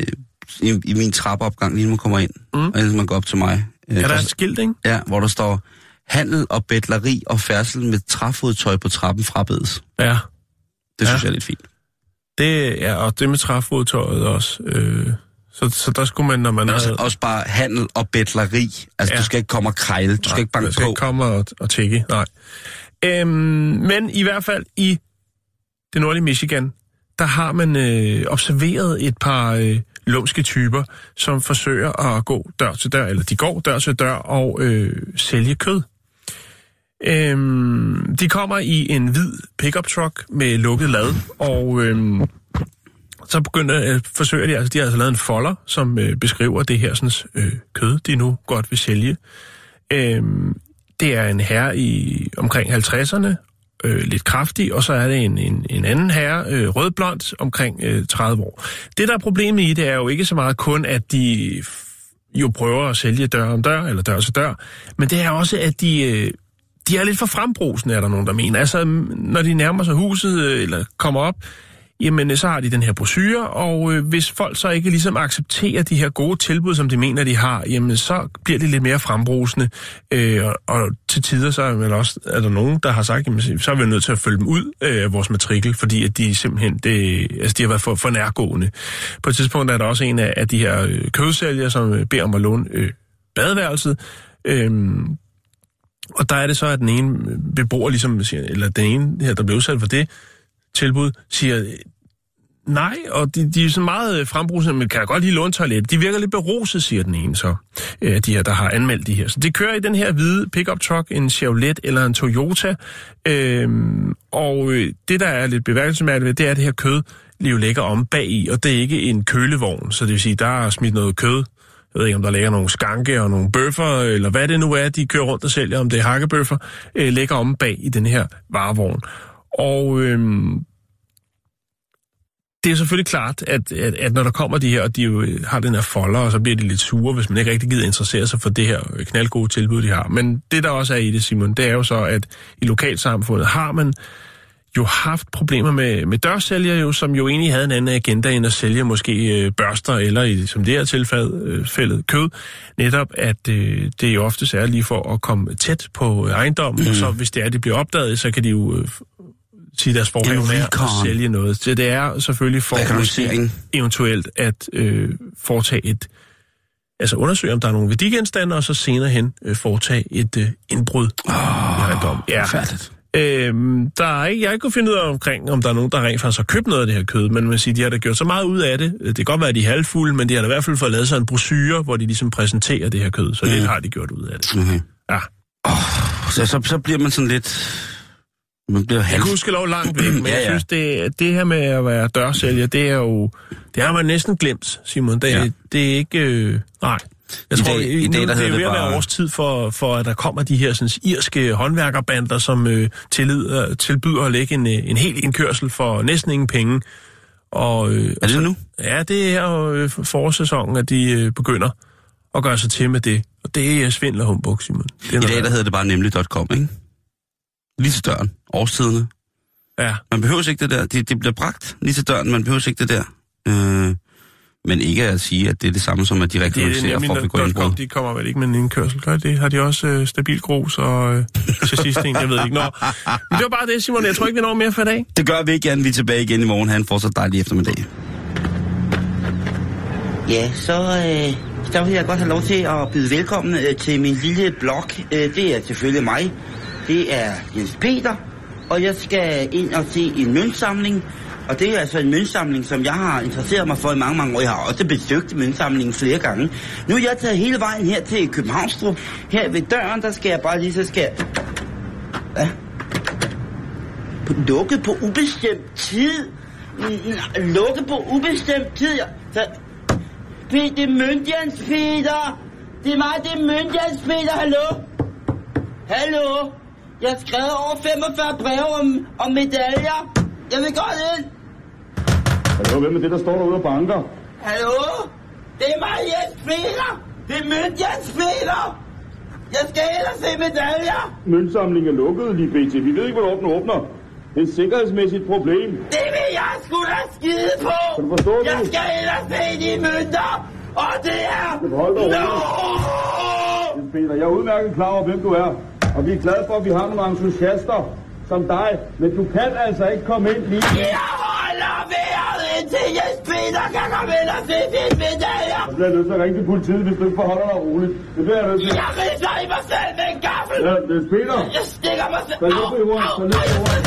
i, i min trappeopgang, lige nu man kommer ind, mm. og man går op til mig. Øh, Er der der- et skilt, ikke? Ja, hvor der står, handel og betleri og færdsel med træfodtøj på trappen frabedes. Ja. Det synes Ja. jeg er lidt fint. Det er, og det med træfodtøjet også. Øh, så, så der skulle man, når man også, havde... også bare handel og betleri. Altså, Ja. du skal ikke komme og krejle. Du skal ikke banke Jeg skal på. ikke komme og, og tække, nej. Øhm, men i hvert fald i det nordlige Michigan, der har man øh, observeret et par øh, lumske typer, som forsøger at gå dør til dør, eller de går dør til dør og øh, sælge kød. Øhm, de kommer i en hvid pickup truck med lukket lad, og øhm, så begynder, øh, forsøger de, altså de har altså lavet en folder, som øh, beskriver det her sådan, øh, kød, de nu godt vil sælge. Øhm, det er en herre i omkring 50'erne, øh, lidt kraftig, og så er det en, en, en anden herre, øh, rødblond, omkring øh, 30 år. Det, der er problemet i det, er jo ikke så meget kun, at de jo prøver at sælge dør om dør, eller dør til dør, men det er også, at de... Øh, de er lidt for frembrusende, er der nogen, der mener. Altså, når de nærmer sig huset, øh, eller kommer op, jamen øh, så har de den her brochure, og øh, hvis folk så ikke ligesom accepterer de her gode tilbud, som de mener, de har, jamen så bliver de lidt mere frembrusende, øh, og, og til tider så er, vel også, er der nogen, der har sagt, jamen, så er vi nødt til at følge dem ud øh, af vores matrikel, fordi at de simpelthen, det, altså de har været for, for nærgående. På et tidspunkt er der også en af, af de her øh, kødsælgere, som øh, beder om at låne øh, badeværelset, øh, og der er det så, at den ene beboer, ligesom, siger, eller den ene her, der blev udsat for det tilbud, siger, nej, og de, de er så meget øh, frembrusende, men kan jeg godt lige låne toilet. De virker lidt beruset, siger den ene så, øh, de her, der har anmeldt de her. Så de kører i den her hvide pickup truck, en Chevrolet eller en Toyota, øhm, og øh, det, der er lidt beværkelsesmærket ved, det er, at det her kød jo ligger om bag i, og det er ikke en kølevogn, så det vil sige, der er smidt noget kød jeg ved ikke, om der ligger nogle skanke og nogle bøffer, eller hvad det nu er, de kører rundt og sælger, om det er hakkebøffer, øh, ligger om bag i den her varevogn. Og øhm, det er selvfølgelig klart, at, at, at når der kommer de her, og de jo øh, har den her folder, og så bliver de lidt sure, hvis man ikke rigtig gider interessere sig for det her øh, knaldgode tilbud, de har. Men det, der også er i det, Simon, det er jo så, at i lokalsamfundet har man jo haft problemer med, med dørsælgere, jo, som jo egentlig havde en anden agenda end at sælge måske øh, børster, eller i, som det her tilfælde, øh, fældet kød. Netop, at øh, det jo oftest er lige for at komme tæt på ejendommen, mm. og så hvis det er, at de bliver opdaget, så kan de jo øh, sige deres forhæv med at sælge noget. Så det er selvfølgelig for eventuelt at øh, foretage et altså undersøge, om der er nogle værdigenstande, og så senere hen øh, foretage et øh, indbrud oh, i ejendommen. Ja. Færdigt. Øhm, der er ikke, jeg kunnet finde ud af omkring, om der er nogen, der rent faktisk har købt noget af det her kød, men man kan sige, de har da gjort så meget ud af det. Det kan godt være, at de er halvfulde, men de har da i hvert fald fået lavet sig en brochure, hvor de ligesom præsenterer det her kød, så mm. lidt har de gjort ud af det. Okay. Ja. Så, så, så bliver man sådan lidt... Man bliver Jeg halv... kan huske lov langt væk, men Ja, ja, jeg synes, det, det her med at være dørsælger, det er jo... Det har man næsten glemt, Simon. Det, ja. det er ikke... Øh, nej. Jeg I tror, dag- i dag, der det er jo ved at være årstid for, for, at der kommer de her sådan, irske håndværkerbander, som øh, tilbyder, tilbyder at lægge en, øh, en hel indkørsel for næsten ingen penge. Og, øh, Er det nu? Ja, det er jo øh, forårssæsonen, at de øh, begynder at gøre sig til med det. Og det er svindel og humbug, Simon. Det er I dag, der hedder det bare nemlig.com, ikke? Lige til døren. Årstiderne. Ja, Man behøver ikke det der. Det, det bliver bragt lige til døren. Man behøver ikke det der. Øh, men ikke at sige, at det er det samme som, at de er rekognoserer for at begå indbrud. de kommer vel ikke med en indkørsel, gør de det? Har de også øh, stabil grus og øh, til sidst en, jeg ved ikke. Nå. Men det var bare det, Simon. Jeg tror ikke, vi når mere for i dag. Det gør vi ikke, Jan. Vi er tilbage igen i morgen. Han får så dejlig eftermiddag. Ja, så, øh, så vil jeg godt have lov til at byde velkommen øh, til min lille blog. Øh, det er selvfølgelig mig. Det er Jens Peter, og jeg skal ind og se en møntsamling. Og det er altså en møntsamling, som jeg har interesseret mig for i mange, mange år. Jeg har også besøgt møntsamlingen flere gange. Nu er jeg taget hele vejen her til Københavnstrup. Her ved døren, der skal jeg bare lige, så skal jeg... Hvad? På- Lukket på ubestemt tid? Mm, Lukket på ubestemt tid? Så, det er myndighedens Peter. Det er mig, det er myndighedens Peter. Hallo? Hallo? Jeg har skrevet over 45 breve om, om medaljer. Jeg vil godt ind. Hallo, hvem er det, der står derude og banker? Hallo? Det er mig, Jens Peter. Det er Møntjans Peter. Jeg skal ellers se medaljer. Møntsamlingen er lukket lige pt. Vi ved ikke, hvornår den åbner. Det er et sikkerhedsmæssigt problem. Det vil jeg sgu da skide på. Kan du forstå det? Jeg skal ellers se de mønter. Og det er... Hold da Nå! Jens Peter, jeg er udmærket klar over, hvem du er. Og vi er glade for, at vi har nogle entusiaster som dig. Men du kan altså ikke komme ind lige... Jeg kan komme ind og se sine medaljer. Så bliver jeg nødt til at ringe til politiet, hvis du ikke forholder dig roligt. Det bliver jeg nødt til. Jeg ridser i mig selv med en gaffel. Ja, Jens Peter. Jeg stikker mig selv. Tag lidt på jorden, tag lidt på jorden.